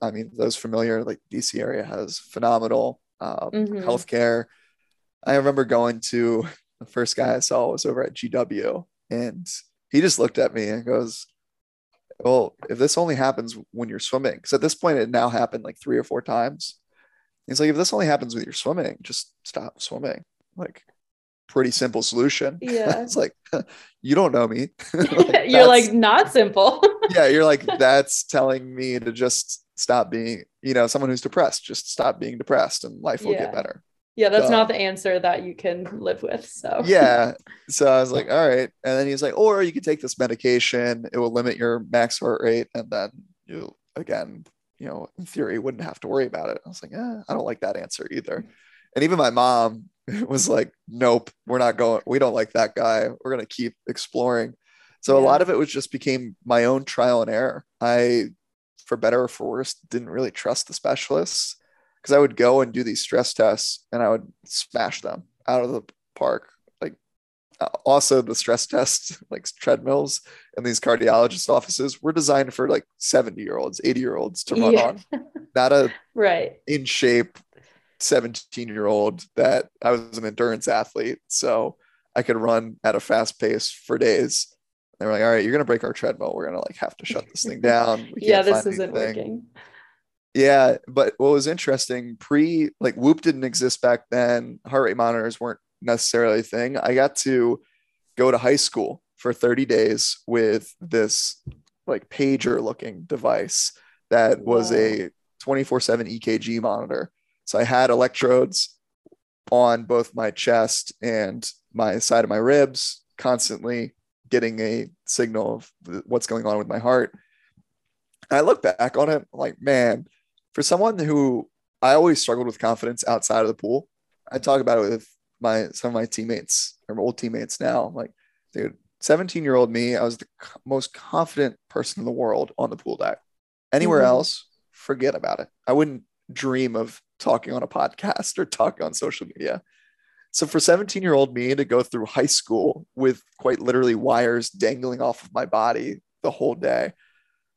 I mean, those familiar, like DC area has phenomenal um, Mhm. healthcare. I remember going to the first guy I saw was over at GW, and he just looked at me and goes, "Well, if this only happens when you're swimming, because at this point it now happened like three or four times." He's like, "If this only happens when you're swimming, just stop swimming." Like, pretty simple solution. Yeah. it's like you don't know me. Like, You're like not simple. yeah, you're like that's telling me to just stop being, you know, someone who's depressed, just stop being depressed, and life will Yeah. get better. yeah, that's Duh. not the answer that you can live with. So yeah. So I was like, all right. And then he's like, or you could take this medication. It will limit your max heart rate. And then you, again, you know, in theory, wouldn't have to worry about it. I was like, eh, I don't like that answer either. And even my mom was like, nope, we're not going, we don't like that guy. We're going to keep exploring. So a lot of it was just became my own trial and error. I, for better or for worse, didn't really trust the specialists because I would go and do these stress tests and I would smash them out of the park. Like uh, also the stress tests, like treadmills and these cardiologist offices were designed for like 70 year olds, 80 year olds to run Yeah. on, not a right. in shape 17 year old that I was an endurance athlete. So I could run at a fast pace for days. They were like, all right, you're going to break our treadmill. We're going to like have to shut this thing down. Yeah, this isn't anything." working. Yeah, but what was interesting, pre like Whoop didn't exist back then. Heart rate monitors weren't necessarily a thing. I got to go to high school for 30 days with this like pager looking device that was Wow. a 24/7 EKG monitor. So I had electrodes on both my chest and my side of my ribs, constantly getting a signal of what's going on with my heart. I look back on it like, man, for someone who I always struggled with confidence outside of the pool, I talk about it with my some of my teammates or my old teammates now. I'm like, dude, 17 year old me, I was the most confident person in the world on the pool deck. Anywhere Mhm. else, forget about it. I wouldn't dream of talking on a podcast or talking on social media. So for 17 year old me to go through high school with quite literally wires dangling off of my body the whole day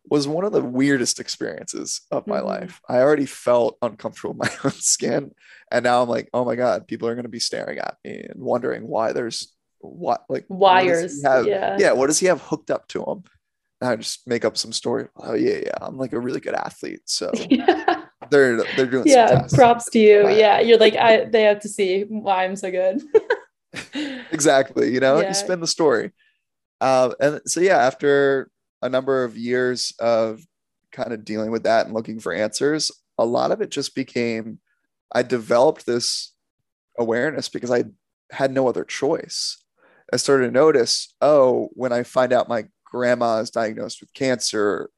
was one of the weirdest experiences of my Mhm. life. I already felt uncomfortable in my own skin. And now I'm like, oh my God, people are going to be staring at me and wondering why there's what like Wires. he have- yeah. yeah, what does he have hooked up to him? And I just make up some story. Oh yeah, yeah. I'm like a really good athlete. So Yeah. They're they're doing yeah. Props to you. Right. Yeah. You're like, I they have to see why I'm so good. exactly you know Yeah. you spin the story uh, and so yeah after a number of years of kind of dealing with that and looking for answers a lot of it just became i developed this awareness because i had no other choice i started to notice oh when i find out my grandma is diagnosed with cancer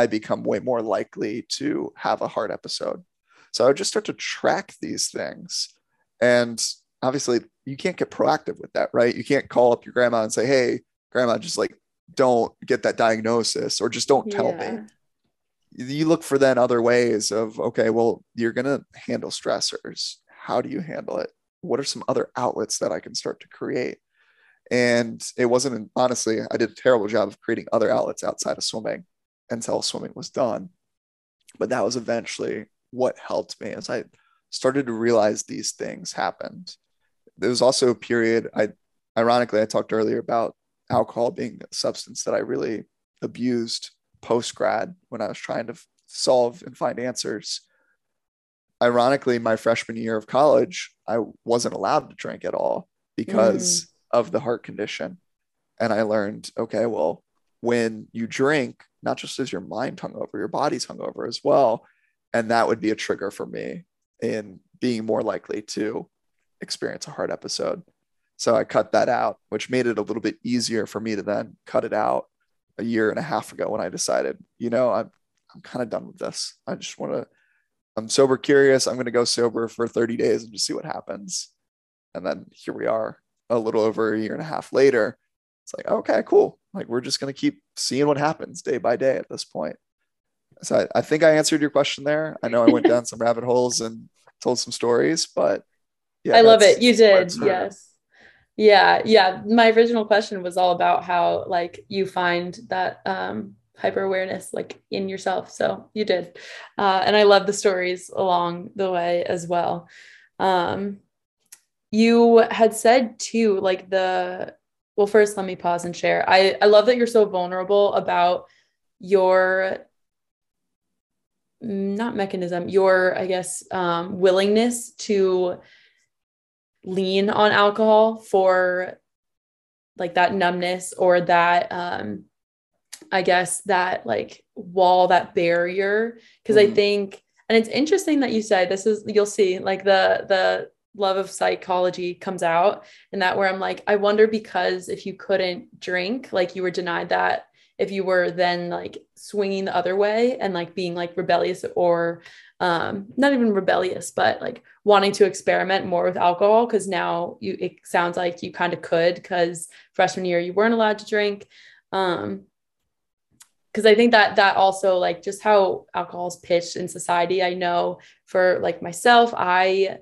i become way more likely to have a heart episode so i would just start to track these things and obviously you can't get proactive with that, right? You can't call up your grandma and say, Hey, grandma, just like don't get that diagnosis or just don't tell me. You look for then other ways of, okay, well, you're going to handle stressors. How do you handle it? What are some other outlets that I can start to create? And it wasn't, honestly, I did a terrible job of creating other outlets outside of swimming until swimming was done. But that was eventually what helped me as I started to realize these things happened. There was also a period I ironically I talked earlier about alcohol being a substance that I really abused post grad when I was trying to solve and find answers. Ironically, my freshman year of college, I wasn't allowed to drink at all because mm. of the heart condition. And I learned, okay, well, when you drink, not just is your mind hungover, your body's hungover as well. And that would be a trigger for me in being more likely to experience a hard episode. So I cut that out, which made it a little bit easier for me to then cut it out a year and a half ago when I decided, you know, I'm I'm kind of done with this. I just want to I'm sober curious. I'm going to go sober for 30 days and just see what happens. And then here we are a little over a year and a half later. It's like, okay, cool. Like we're just going to keep seeing what happens day by day at this point. So I, I think I answered your question there. I know I went down some rabbit holes and told some stories, but yeah, I love it. You did. Yes. Yeah. Yeah. My original question was all about how like you find that um hyper awareness like in yourself. So you did. Uh, and I love the stories along the way as well. Um, you had said too, like the, well, first let me pause and share. I, I love that you're so vulnerable about your not mechanism, your, I guess, um, willingness to lean on alcohol for like that numbness or that um I guess that like wall, that barrier. Cause mm. I think, and it's interesting that you said this is, you'll see like the, the, love of psychology comes out and that where I'm like, I wonder because if you couldn't drink, like you were denied that, if you were then like swinging the other way and like being like rebellious or um, not even rebellious, but like wanting to experiment more with alcohol because now you it sounds like you kind of could because freshman year you weren't allowed to drink. Um, because I think that that also like just how alcohol is pitched in society. I know for like myself, I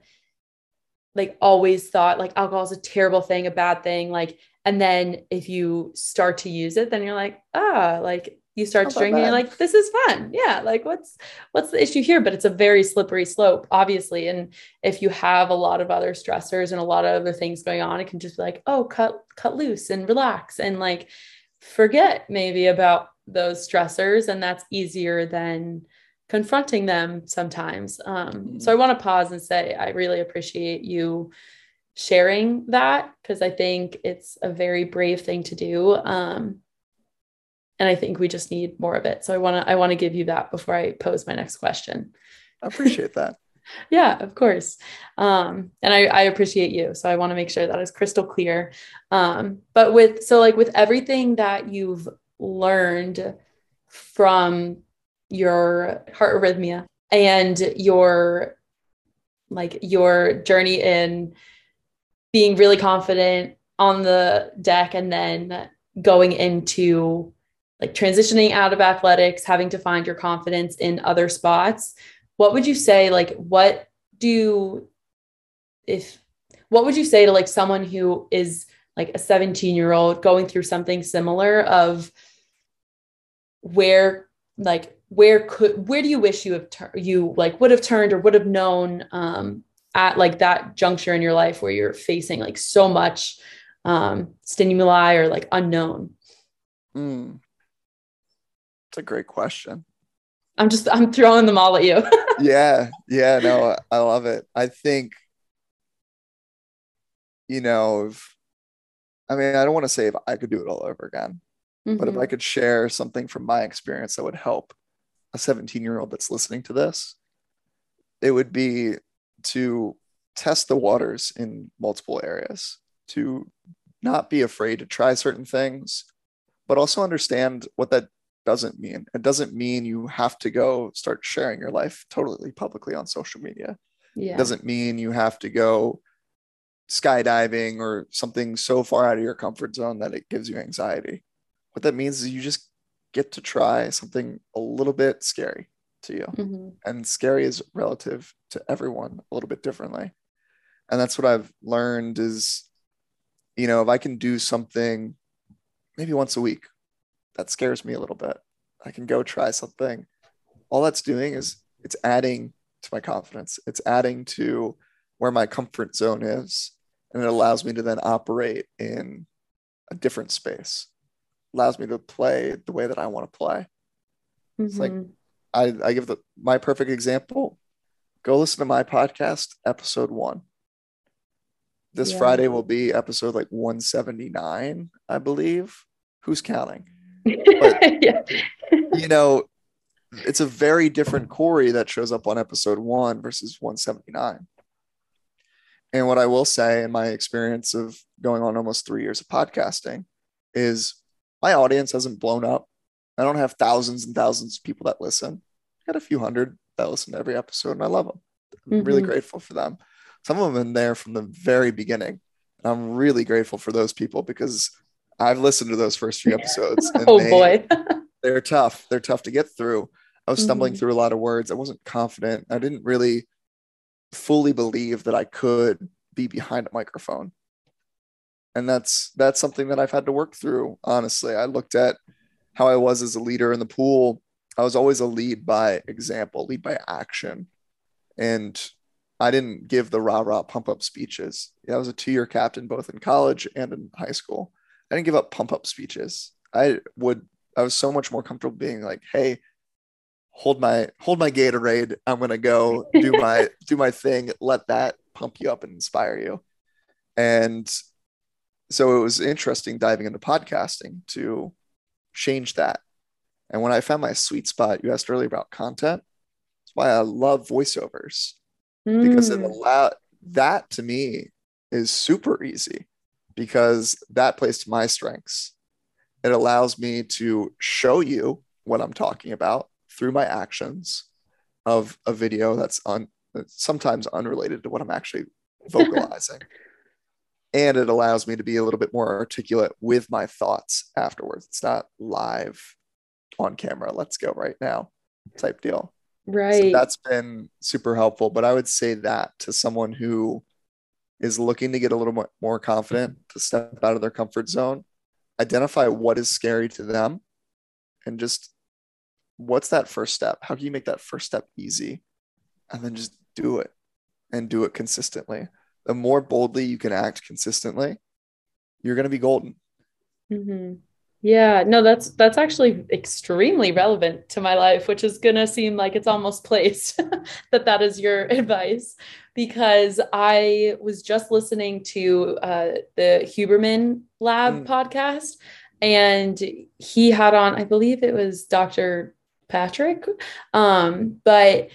like always thought like alcohol is a terrible thing, a bad thing. Like, and then if you start to use it, then you're like, ah, like you start to drink and you're like, this is fun. Yeah. Like what's what's the issue here? But it's a very slippery slope, obviously. And if you have a lot of other stressors and a lot of other things going on, it can just be like, oh, cut, cut loose and relax and like forget maybe about those stressors and that's easier than confronting them sometimes. Um, mm-hmm. so i want to pause and say i really appreciate you sharing that because i think it's a very brave thing to do um, and i think we just need more of it. So i want to i want to give you that before i pose my next question. I appreciate that. Yeah of course. Um, and I, I appreciate you so i want to make sure that is crystal clear. Um, but with so like with everything that you've learned from your heart arrhythmia and your like your journey in being really confident on the deck and then going into like transitioning out of athletics having to find your confidence in other spots. What would you say like what do if what would you say to like someone who is like a 17 year old going through something similar of where like where could where do you wish you have tur- you like would have turned or would have known um at like that juncture in your life where you're facing like so much um stimuli or like unknown mm. it's a great question i'm just i'm throwing them all at you yeah yeah no i love it i think you know if, i mean i don't want to say if i could do it all over again Mm-hmm. But if I mm-hmm. could share something from my experience that would help a 17 year old that's listening to this, it would be to test the waters in multiple areas, to not be afraid to try certain things, but also understand what that doesn't mean. It doesn't mean you have to go start sharing your life totally publicly on social media. Yeah. It doesn't mean you have to go skydiving or something so far out of your comfort zone that it gives you anxiety what that means is you just get to try something a little bit scary to you. Mm-hmm. And scary is relative to everyone a little bit differently. And that's what I've learned is, you know, if I can do something maybe once a week, that scares me a little bit. I can go try something. All that's doing is it's adding to my confidence. It's adding to where my comfort zone is. And it allows me to then operate in a different space allows me to play the way that I want to play. Mm-hmm. It's like mm-hmm. I, I give the my perfect example. Go listen to my podcast, episode one. This yeah. Friday will be episode like 179, I believe. Who's counting? But, yeah. you know, it's a very different Corey that shows up on episode one versus 179. And what I will say in my experience of going on almost three years of podcasting is my audience hasn't blown up. I don't have thousands and thousands of people that listen. I got a few hundred that listen to every episode, and I love them. I'm mm-hmm. really grateful for them. Some of them have been there from the very beginning. And I'm really grateful for those people because I've listened to those first few episodes. oh they, boy. they're tough. They're tough to get through. I was stumbling mm-hmm. through a lot of words. I wasn't confident. I didn't really fully believe that I could be behind a microphone. And that's that's something that I've had to work through. Honestly, I looked at how I was as a leader in the pool. I was always a lead by example, lead by action. And I didn't give the rah rah pump up speeches. Yeah, I was a two year captain both in college and in high school. I didn't give up pump up speeches. I would I was so much more comfortable being like, hey, hold my hold my Gatorade. I'm gonna go do my do my thing. Let that pump you up and inspire you. And so it was interesting diving into podcasting to change that. And when I found my sweet spot, you asked earlier about content. That's why I love voiceovers mm. because it mm. allow that to me is super easy because that plays to my strengths. It allows me to show you what I'm talking about through my actions of a video that's on sometimes unrelated to what I'm actually vocalizing. And it allows me to be a little bit more articulate with my thoughts afterwards. It's not live on camera, let's go right now type deal. Right. So that's been super helpful. But I would say that to someone who is looking to get a little more confident to step out of their comfort zone, identify what is scary to them and just what's that first step? How can you make that first step easy? And then just do it and do it consistently. The more boldly you can act consistently, you're going to be golden. Mm-hmm. Yeah, no, that's that's actually extremely relevant to my life, which is gonna seem like it's almost placed that that is your advice, because I was just listening to uh, the Huberman Lab mm. podcast, and he had on, I believe it was Dr. Patrick, um, but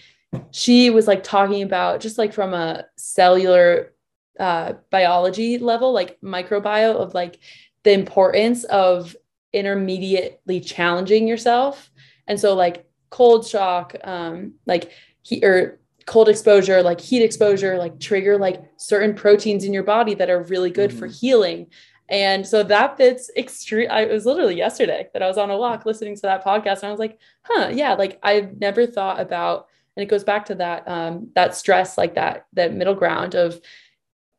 she was like talking about just like from a cellular uh, biology level, like microbiome of like the importance of intermediately challenging yourself. And so like cold shock, um, like heat or cold exposure, like heat exposure, like trigger like certain proteins in your body that are really good mm-hmm. for healing. And so that fits extreme. I was literally yesterday that I was on a walk listening to that podcast, and I was like, "Huh, yeah." Like I've never thought about, and it goes back to that um, that stress, like that that middle ground of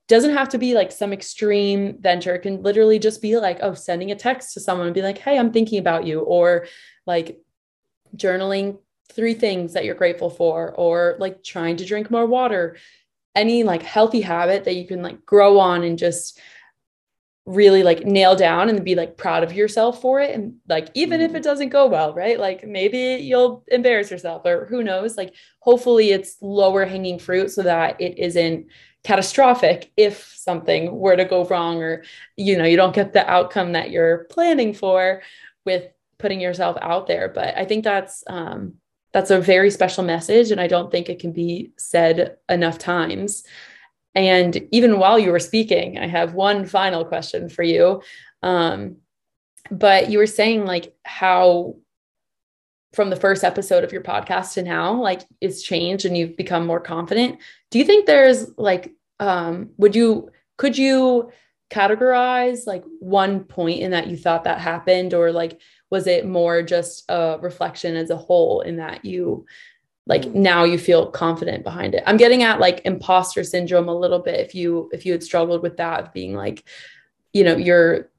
doesn't have to be like some extreme venture. It can literally just be like oh sending a text to someone and be like hey i'm thinking about you or like journaling three things that you're grateful for or like trying to drink more water. Any like healthy habit that you can like grow on and just really like nail down and be like proud of yourself for it. And like even if mm-hmm. it doesn't go well right? Like maybe you'll embarrass yourself or who knows? Like hopefully it's lower hanging fruit so that it isn't catastrophic if something were to go wrong or you know you don't get the outcome that you're planning for with putting yourself out there. But i think that's um that's a very special message and i don't think it can be said enough times. And even while you were speaking i have one final question for you. Um but you were saying like how from the first episode of your podcast to now like it's changed and you've become more confident. Do you think there's like um would you could you categorize like one point in that you thought that happened? Or like was it more just a reflection as a whole in that you like mm. now you feel confident behind it? I'm getting at like imposter syndrome a little bit if you if you had struggled with that being like you know you're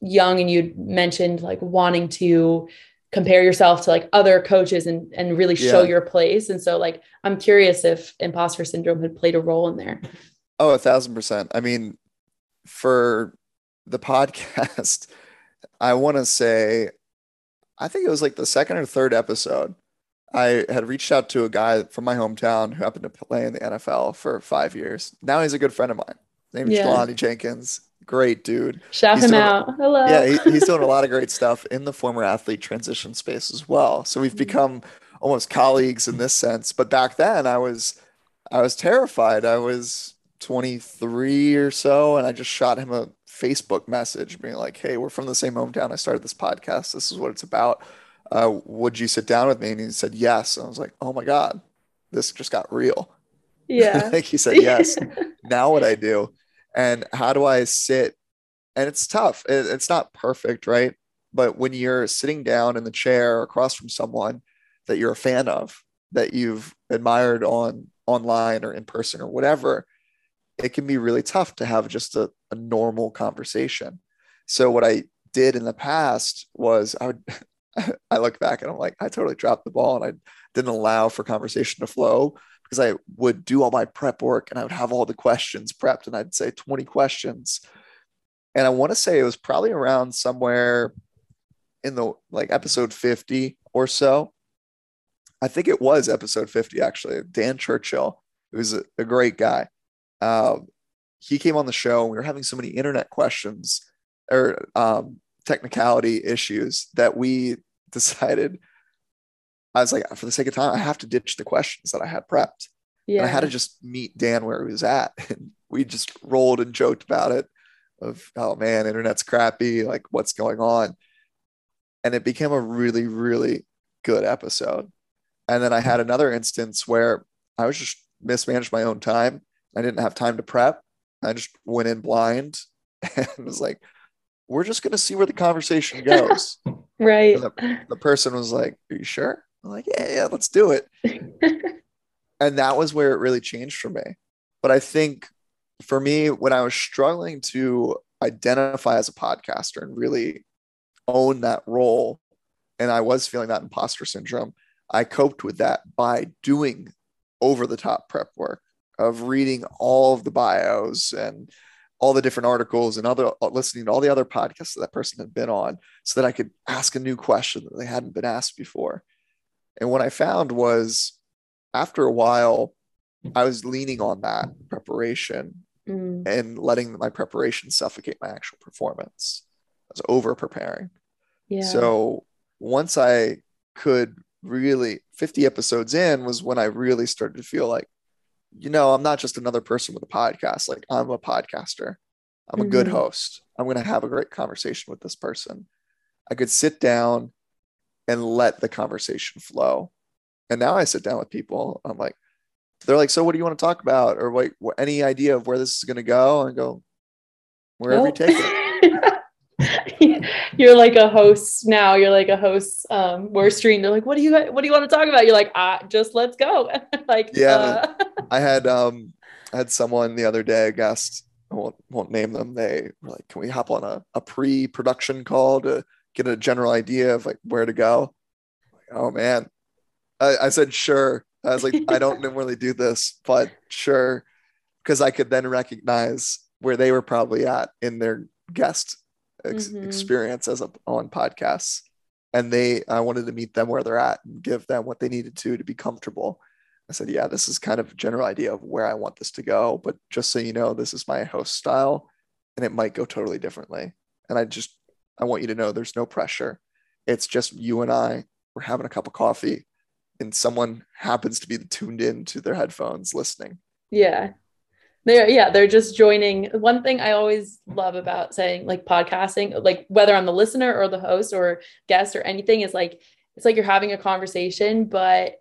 young and you'd mentioned like wanting to compare yourself to like other coaches and and really show yeah. your place. And so like i'm curious if imposter syndrome had played a role in there. Oh a thousand percent. I mean for the podcast i want to say i think it was like the second or third episode i had reached out to a guy from my hometown who happened to play in the nfl for five years. Now he's a good friend of mine. His name is yeah. Jelani Jenkins great dude. Shout he's him doing, out. Hello. Yeah, he, he's doing a lot of great stuff in the former athlete transition space as well. So we've mm-hmm. become almost colleagues in this sense. But back then, I was I was terrified. I was 23 or so, and I just shot him a Facebook message being like, "Hey, we're from the same hometown. I started this podcast. This is what it's about. Uh, would you sit down with me?" And he said yes. And I was like, "Oh my god, this just got real." Yeah. like he said yes. now what I do, and how do I sit? And it's tough. It, it's not perfect, right? But when you're sitting down in the chair across from someone that you're a fan of, that you've admired on online or in person or whatever, it can be really tough to have just a, a normal conversation. So what I did in the past was I would I look back and I'm like, I totally dropped the ball and I didn't allow for conversation to flow because I would do all my prep work and I would have all the questions prepped and I'd say 20 questions. And I want to say it was probably around somewhere in the like episode 50 or so. I think it was episode 50 actually. Dan Churchill, who's a, a great guy. Um, he came on the show and we were having so many internet questions or um, technicality issues that we decided I was like, for the sake of time, I have to ditch the questions that I had prepped. Yeah. And I had to just meet Dan where he was at. And we just rolled and joked about it of, oh man, internet's crappy. Like, what's going on? And it became a really, really good episode. And then I had another instance where I was just mismanaged my own time. I didn't have time to prep. I just went in blind and was like, we're just going to see where the conversation goes. right. The, the, person was like, Are you sure? I'm like, Yeah, yeah, let's do it. and that was where it really changed for me. But I think for me, when I was struggling to identify as a podcaster and really own that role, and I was feeling that imposter syndrome, I coped with that by doing over the top prep work of reading all of the bios and all the different articles and other uh, listening to all the other podcasts that that person had been on so that I could ask a new question that they hadn't been asked before. And what I found was after a while, I was leaning on that preparation mm. and letting my preparation suffocate my actual performance. I was over preparing. Yeah. So once I could really 50 episodes in was when I really started to feel like you know, I'm not just another person with a podcast. Like I'm a podcaster. I'm a mm-hmm. good host. I'm going to have a great conversation with this person. I could sit down and let the conversation flow. And now I sit down with people. I'm like, they're like, so what do you want to talk about? Or like, any idea of where this is going to go? And I go, wherever nope. you take it. you're like a host now. You're like a host. Um, we're streamed. They're like, what do you what do you want to talk about? You're like, ah, just let's go. like, yeah. Uh... I had um, I had someone the other day, a guest. I won't, won't name them. They were like, can we hop on a, a pre-production call to get a general idea of like where to go? Like, oh man, I, I said sure. I was like, I don't normally do this, but sure, because I could then recognize where they were probably at in their guest ex- mm-hmm. experience as a, on podcasts and they i wanted to meet them where they're at and give them what they needed to to be comfortable i said yeah this is kind of a general idea of where i want this to go but just so you know this is my host style and it might go totally differently and i just i want you to know there's no pressure. It's just you and i we're having a cup of coffee and someone happens to be tuned in to their headphones listening. Yeah. They're yeah they're just joining. One thing i always love about saying like podcasting like whether i'm the listener or the host or guest or anything is like it's like you're having a conversation but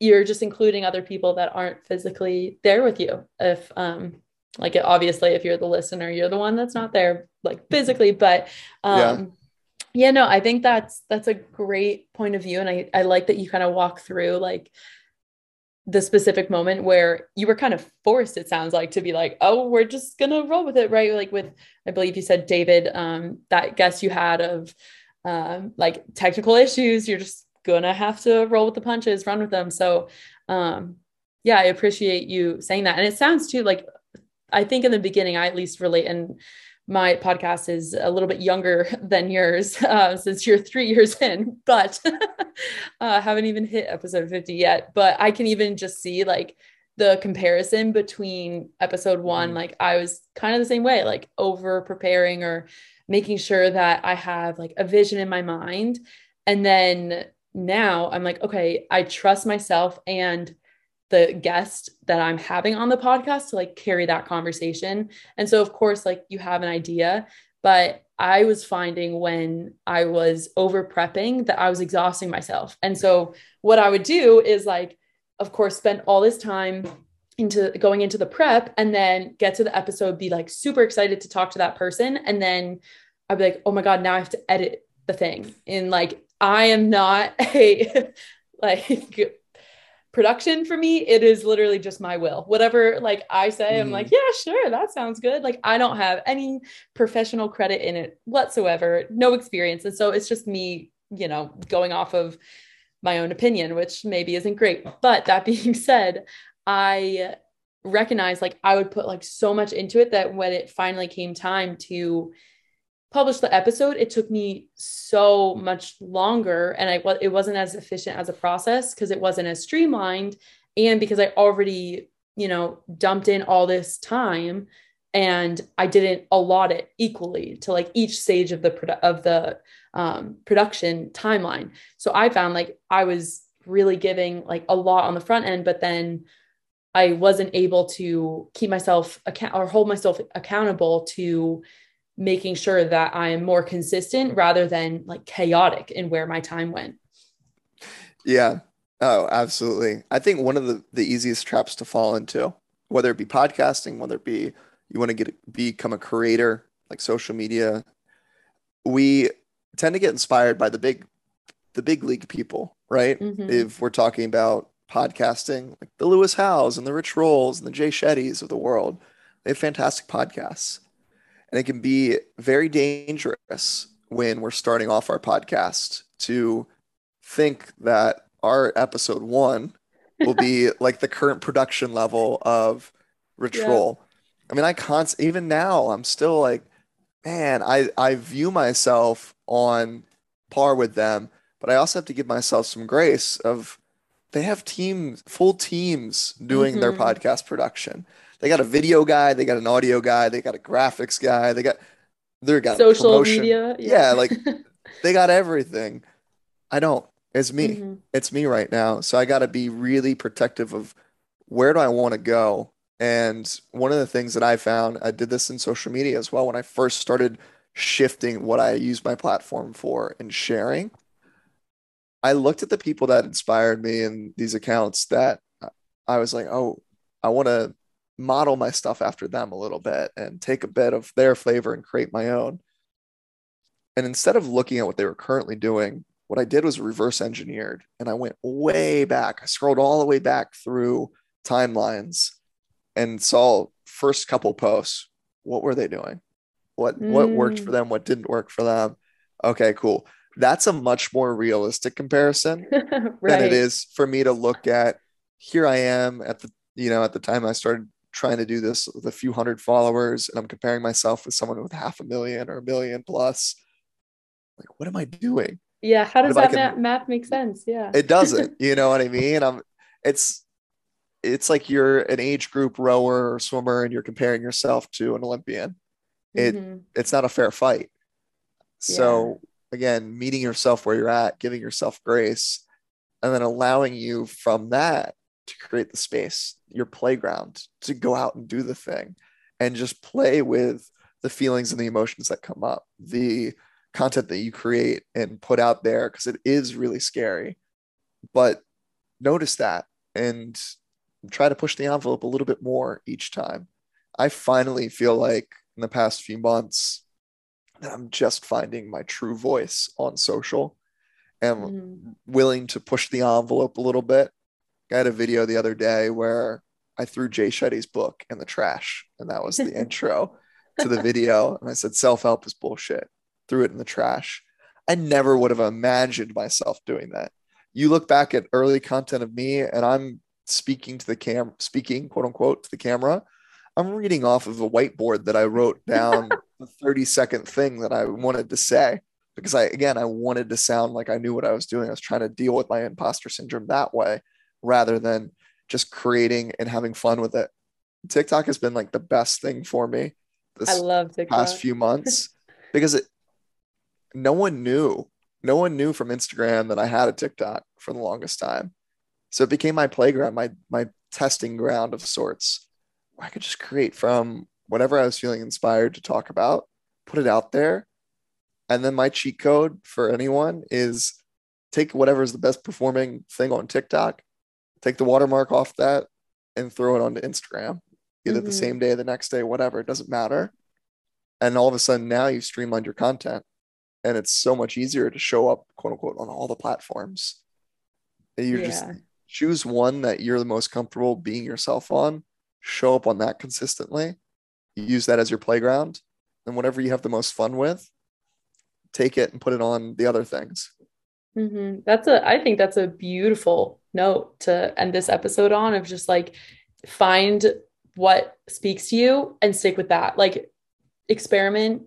you're just including other people that aren't physically there with you. If um like obviously if you're the listener you're the one that's not there like physically but um yeah. yeah no i think that's that's a great point of view and i i like that you kind of walk through like the specific moment where you were kind of forced it sounds like to be like oh we're just gonna roll with it right like with i believe you said david um that guess you had of um like technical issues you're just gonna have to roll with the punches run with them so um yeah i appreciate you saying that and it sounds too like i think in the beginning i at least relate and my podcast is a little bit younger than yours uh, since you're three years in, but uh, haven't even hit episode 50 yet. But I can even just see like the comparison between episode one. Mm-hmm. Like I was kind of the same way, like over preparing or making sure that I have like a vision in my mind. And then now I'm like, okay, I trust myself and the guest that I'm having on the podcast to like carry that conversation. And so, of course, like you have an idea, but I was finding when I was over prepping that I was exhausting myself. And so, what I would do is like, of course, spend all this time into going into the prep and then get to the episode, be like super excited to talk to that person. And then I'd be like, oh my God, now I have to edit the thing. And like, I am not a like production for me it is literally just my will whatever like i say mm. i'm like mm-hmm. yeah sure that sounds good like i don't have any professional credit in it whatsoever no experience and so it's just me you know going off of my own opinion which maybe isn't great but that being said i recognize like i would put like so much into it that when it finally came time to publish the episode, it took me so much longer and I it wasn't as efficient as a process because it wasn't as streamlined and because I already, you know, dumped in all this time and I didn't allot it equally to like each stage of the produ- of the um, production timeline. So I found like I was really giving like a lot on the front end, but then I wasn't able to keep myself account or hold myself accountable to making sure that I am more consistent rather than like chaotic in where my time went. Yeah. Oh, absolutely. I think one of the, the easiest traps to fall into, whether it be podcasting, whether it be you want to get become a creator, like social media, we tend to get inspired by the big the big league people, right? Mm-hmm. If we're talking about podcasting, like the Lewis Howes and the Rich Rolls and the Jay Shettys of the world, they have fantastic podcasts. And it can be very dangerous when we're starting off our podcast to think that our episode one will be like the current production level of Rich yeah. I mean, I can't, even now, I'm still like, man, I, I view myself on par with them, but I also have to give myself some grace of they have teams, full teams doing mm-hmm. their podcast production. They got a video guy, they got an audio guy, they got a graphics guy, they got they got social promotion. media. Yeah, yeah like they got everything. I don't. It's me. Mm-hmm. It's me right now. So I got to be really protective of where do I want to go. And one of the things that I found, I did this in social media as well when I first started shifting what I use my platform for and sharing. I looked at the people that inspired me in these accounts that I was like, oh, I want to model my stuff after them a little bit and take a bit of their flavor and create my own. And instead of looking at what they were currently doing, what I did was reverse engineered and I went way back. I scrolled all the way back through timelines and saw first couple posts. What were they doing? What mm. what worked for mm. them? What didn't work for them? Okay, cool. That's a much more realistic comparison right. than it is for me to look at here I am at the you know at the time I started trying to do this with a few hundred followers and I'm comparing myself with someone with half a million or a million plus. Like, what am I doing? Yeah. How does that can, math make sense? Yeah. It doesn't. you know what I mean? I'm, it's, it's like you're an age group rower or swimmer and you're comparing yourself to an Olympian. It, mm-hmm. it's not a fair fight. So yeah. again, meeting yourself where you're at, giving yourself grace, and then allowing you from that to create the space, your playground, to go out and do the thing and just play with the feelings and the emotions that come up, the content that you create and put out there, because it is really scary. But notice that and try to push the envelope a little bit more each time. I finally feel like in the past few months that I'm just finding my true voice on social and mm-hmm. willing to push the envelope a little bit I had a video the other day where I threw Jay Shetty's book in the trash, and that was the intro to the video. And I said, "Self help is bullshit." Threw it in the trash. I never would have imagined myself doing that. You look back at early content of me, and I'm speaking to the cam, speaking quote unquote to the camera. I'm reading off of a whiteboard that I wrote down the 30 second thing that I wanted to say because I again I wanted to sound like I knew what I was doing. I was trying to deal with my imposter syndrome that way rather than just creating and having fun with it. TikTok has been like the best thing for me this I love TikTok. past few months because it no one knew. No one knew from Instagram that I had a TikTok for the longest time. So it became my playground, my my testing ground of sorts, where I could just create from whatever I was feeling inspired to talk about, put it out there. And then my cheat code for anyone is take whatever is the best performing thing on TikTok, take the watermark off that, and throw it onto Instagram, either mm-hmm. the same day, the next day, whatever. It doesn't matter. And all of a sudden now you've streamlined your content and it's so much easier to show up, quote unquote, on all the platforms. You yeah. just choose one that you're the most comfortable being yourself on, show up on that consistently, use that as your playground, and whatever you have the most fun with, take it and put it on the other things. Mm-hmm. That's a, I think that's a beautiful note to end this episode on of just like find what speaks to you and stick with that. Like experiment,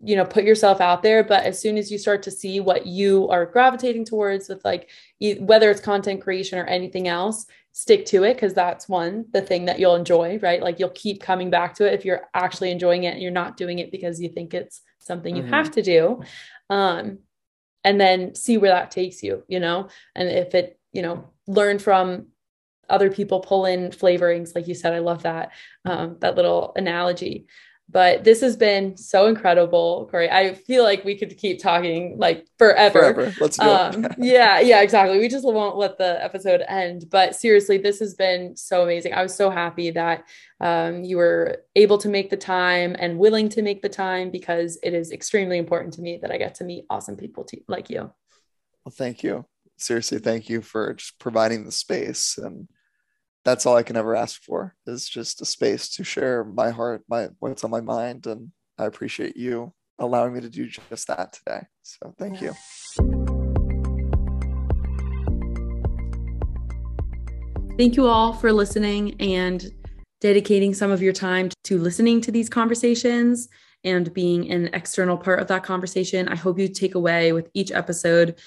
you know, put yourself out there. But as soon as you start to see what you are gravitating towards with like whether it's content creation or anything else, stick to it because that's one, the thing that you'll enjoy, right? Like you'll keep coming back to it if you're actually enjoying it and you're not doing it because you think it's something you mm-hmm. have to do. Um, and then see where that takes you, you know, and if it, you know, learn from other people pull in flavorings like you said i love that um, that little analogy but this has been so incredible corey. I feel like we could keep talking like forever, forever. let's go. Um, yeah yeah exactly. We just won't let the episode end. But seriously this has been so amazing. I was so happy that um, you were able to make the time and willing to make the time because it is extremely important to me that i get to meet awesome people to, like you. Well thank you. Seriously thank you for just providing the space and that's all I can ever ask for is just a space to share my heart, my what's on my mind. And I appreciate you allowing me to do just that today. So thank you. Thank you all for listening and dedicating some of your time to listening to these conversations and being an external part of that conversation. I hope you take away with each episode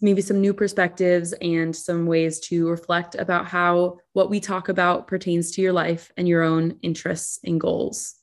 maybe some new perspectives and some ways to reflect about how what we talk about pertains to your life and your own interests and goals.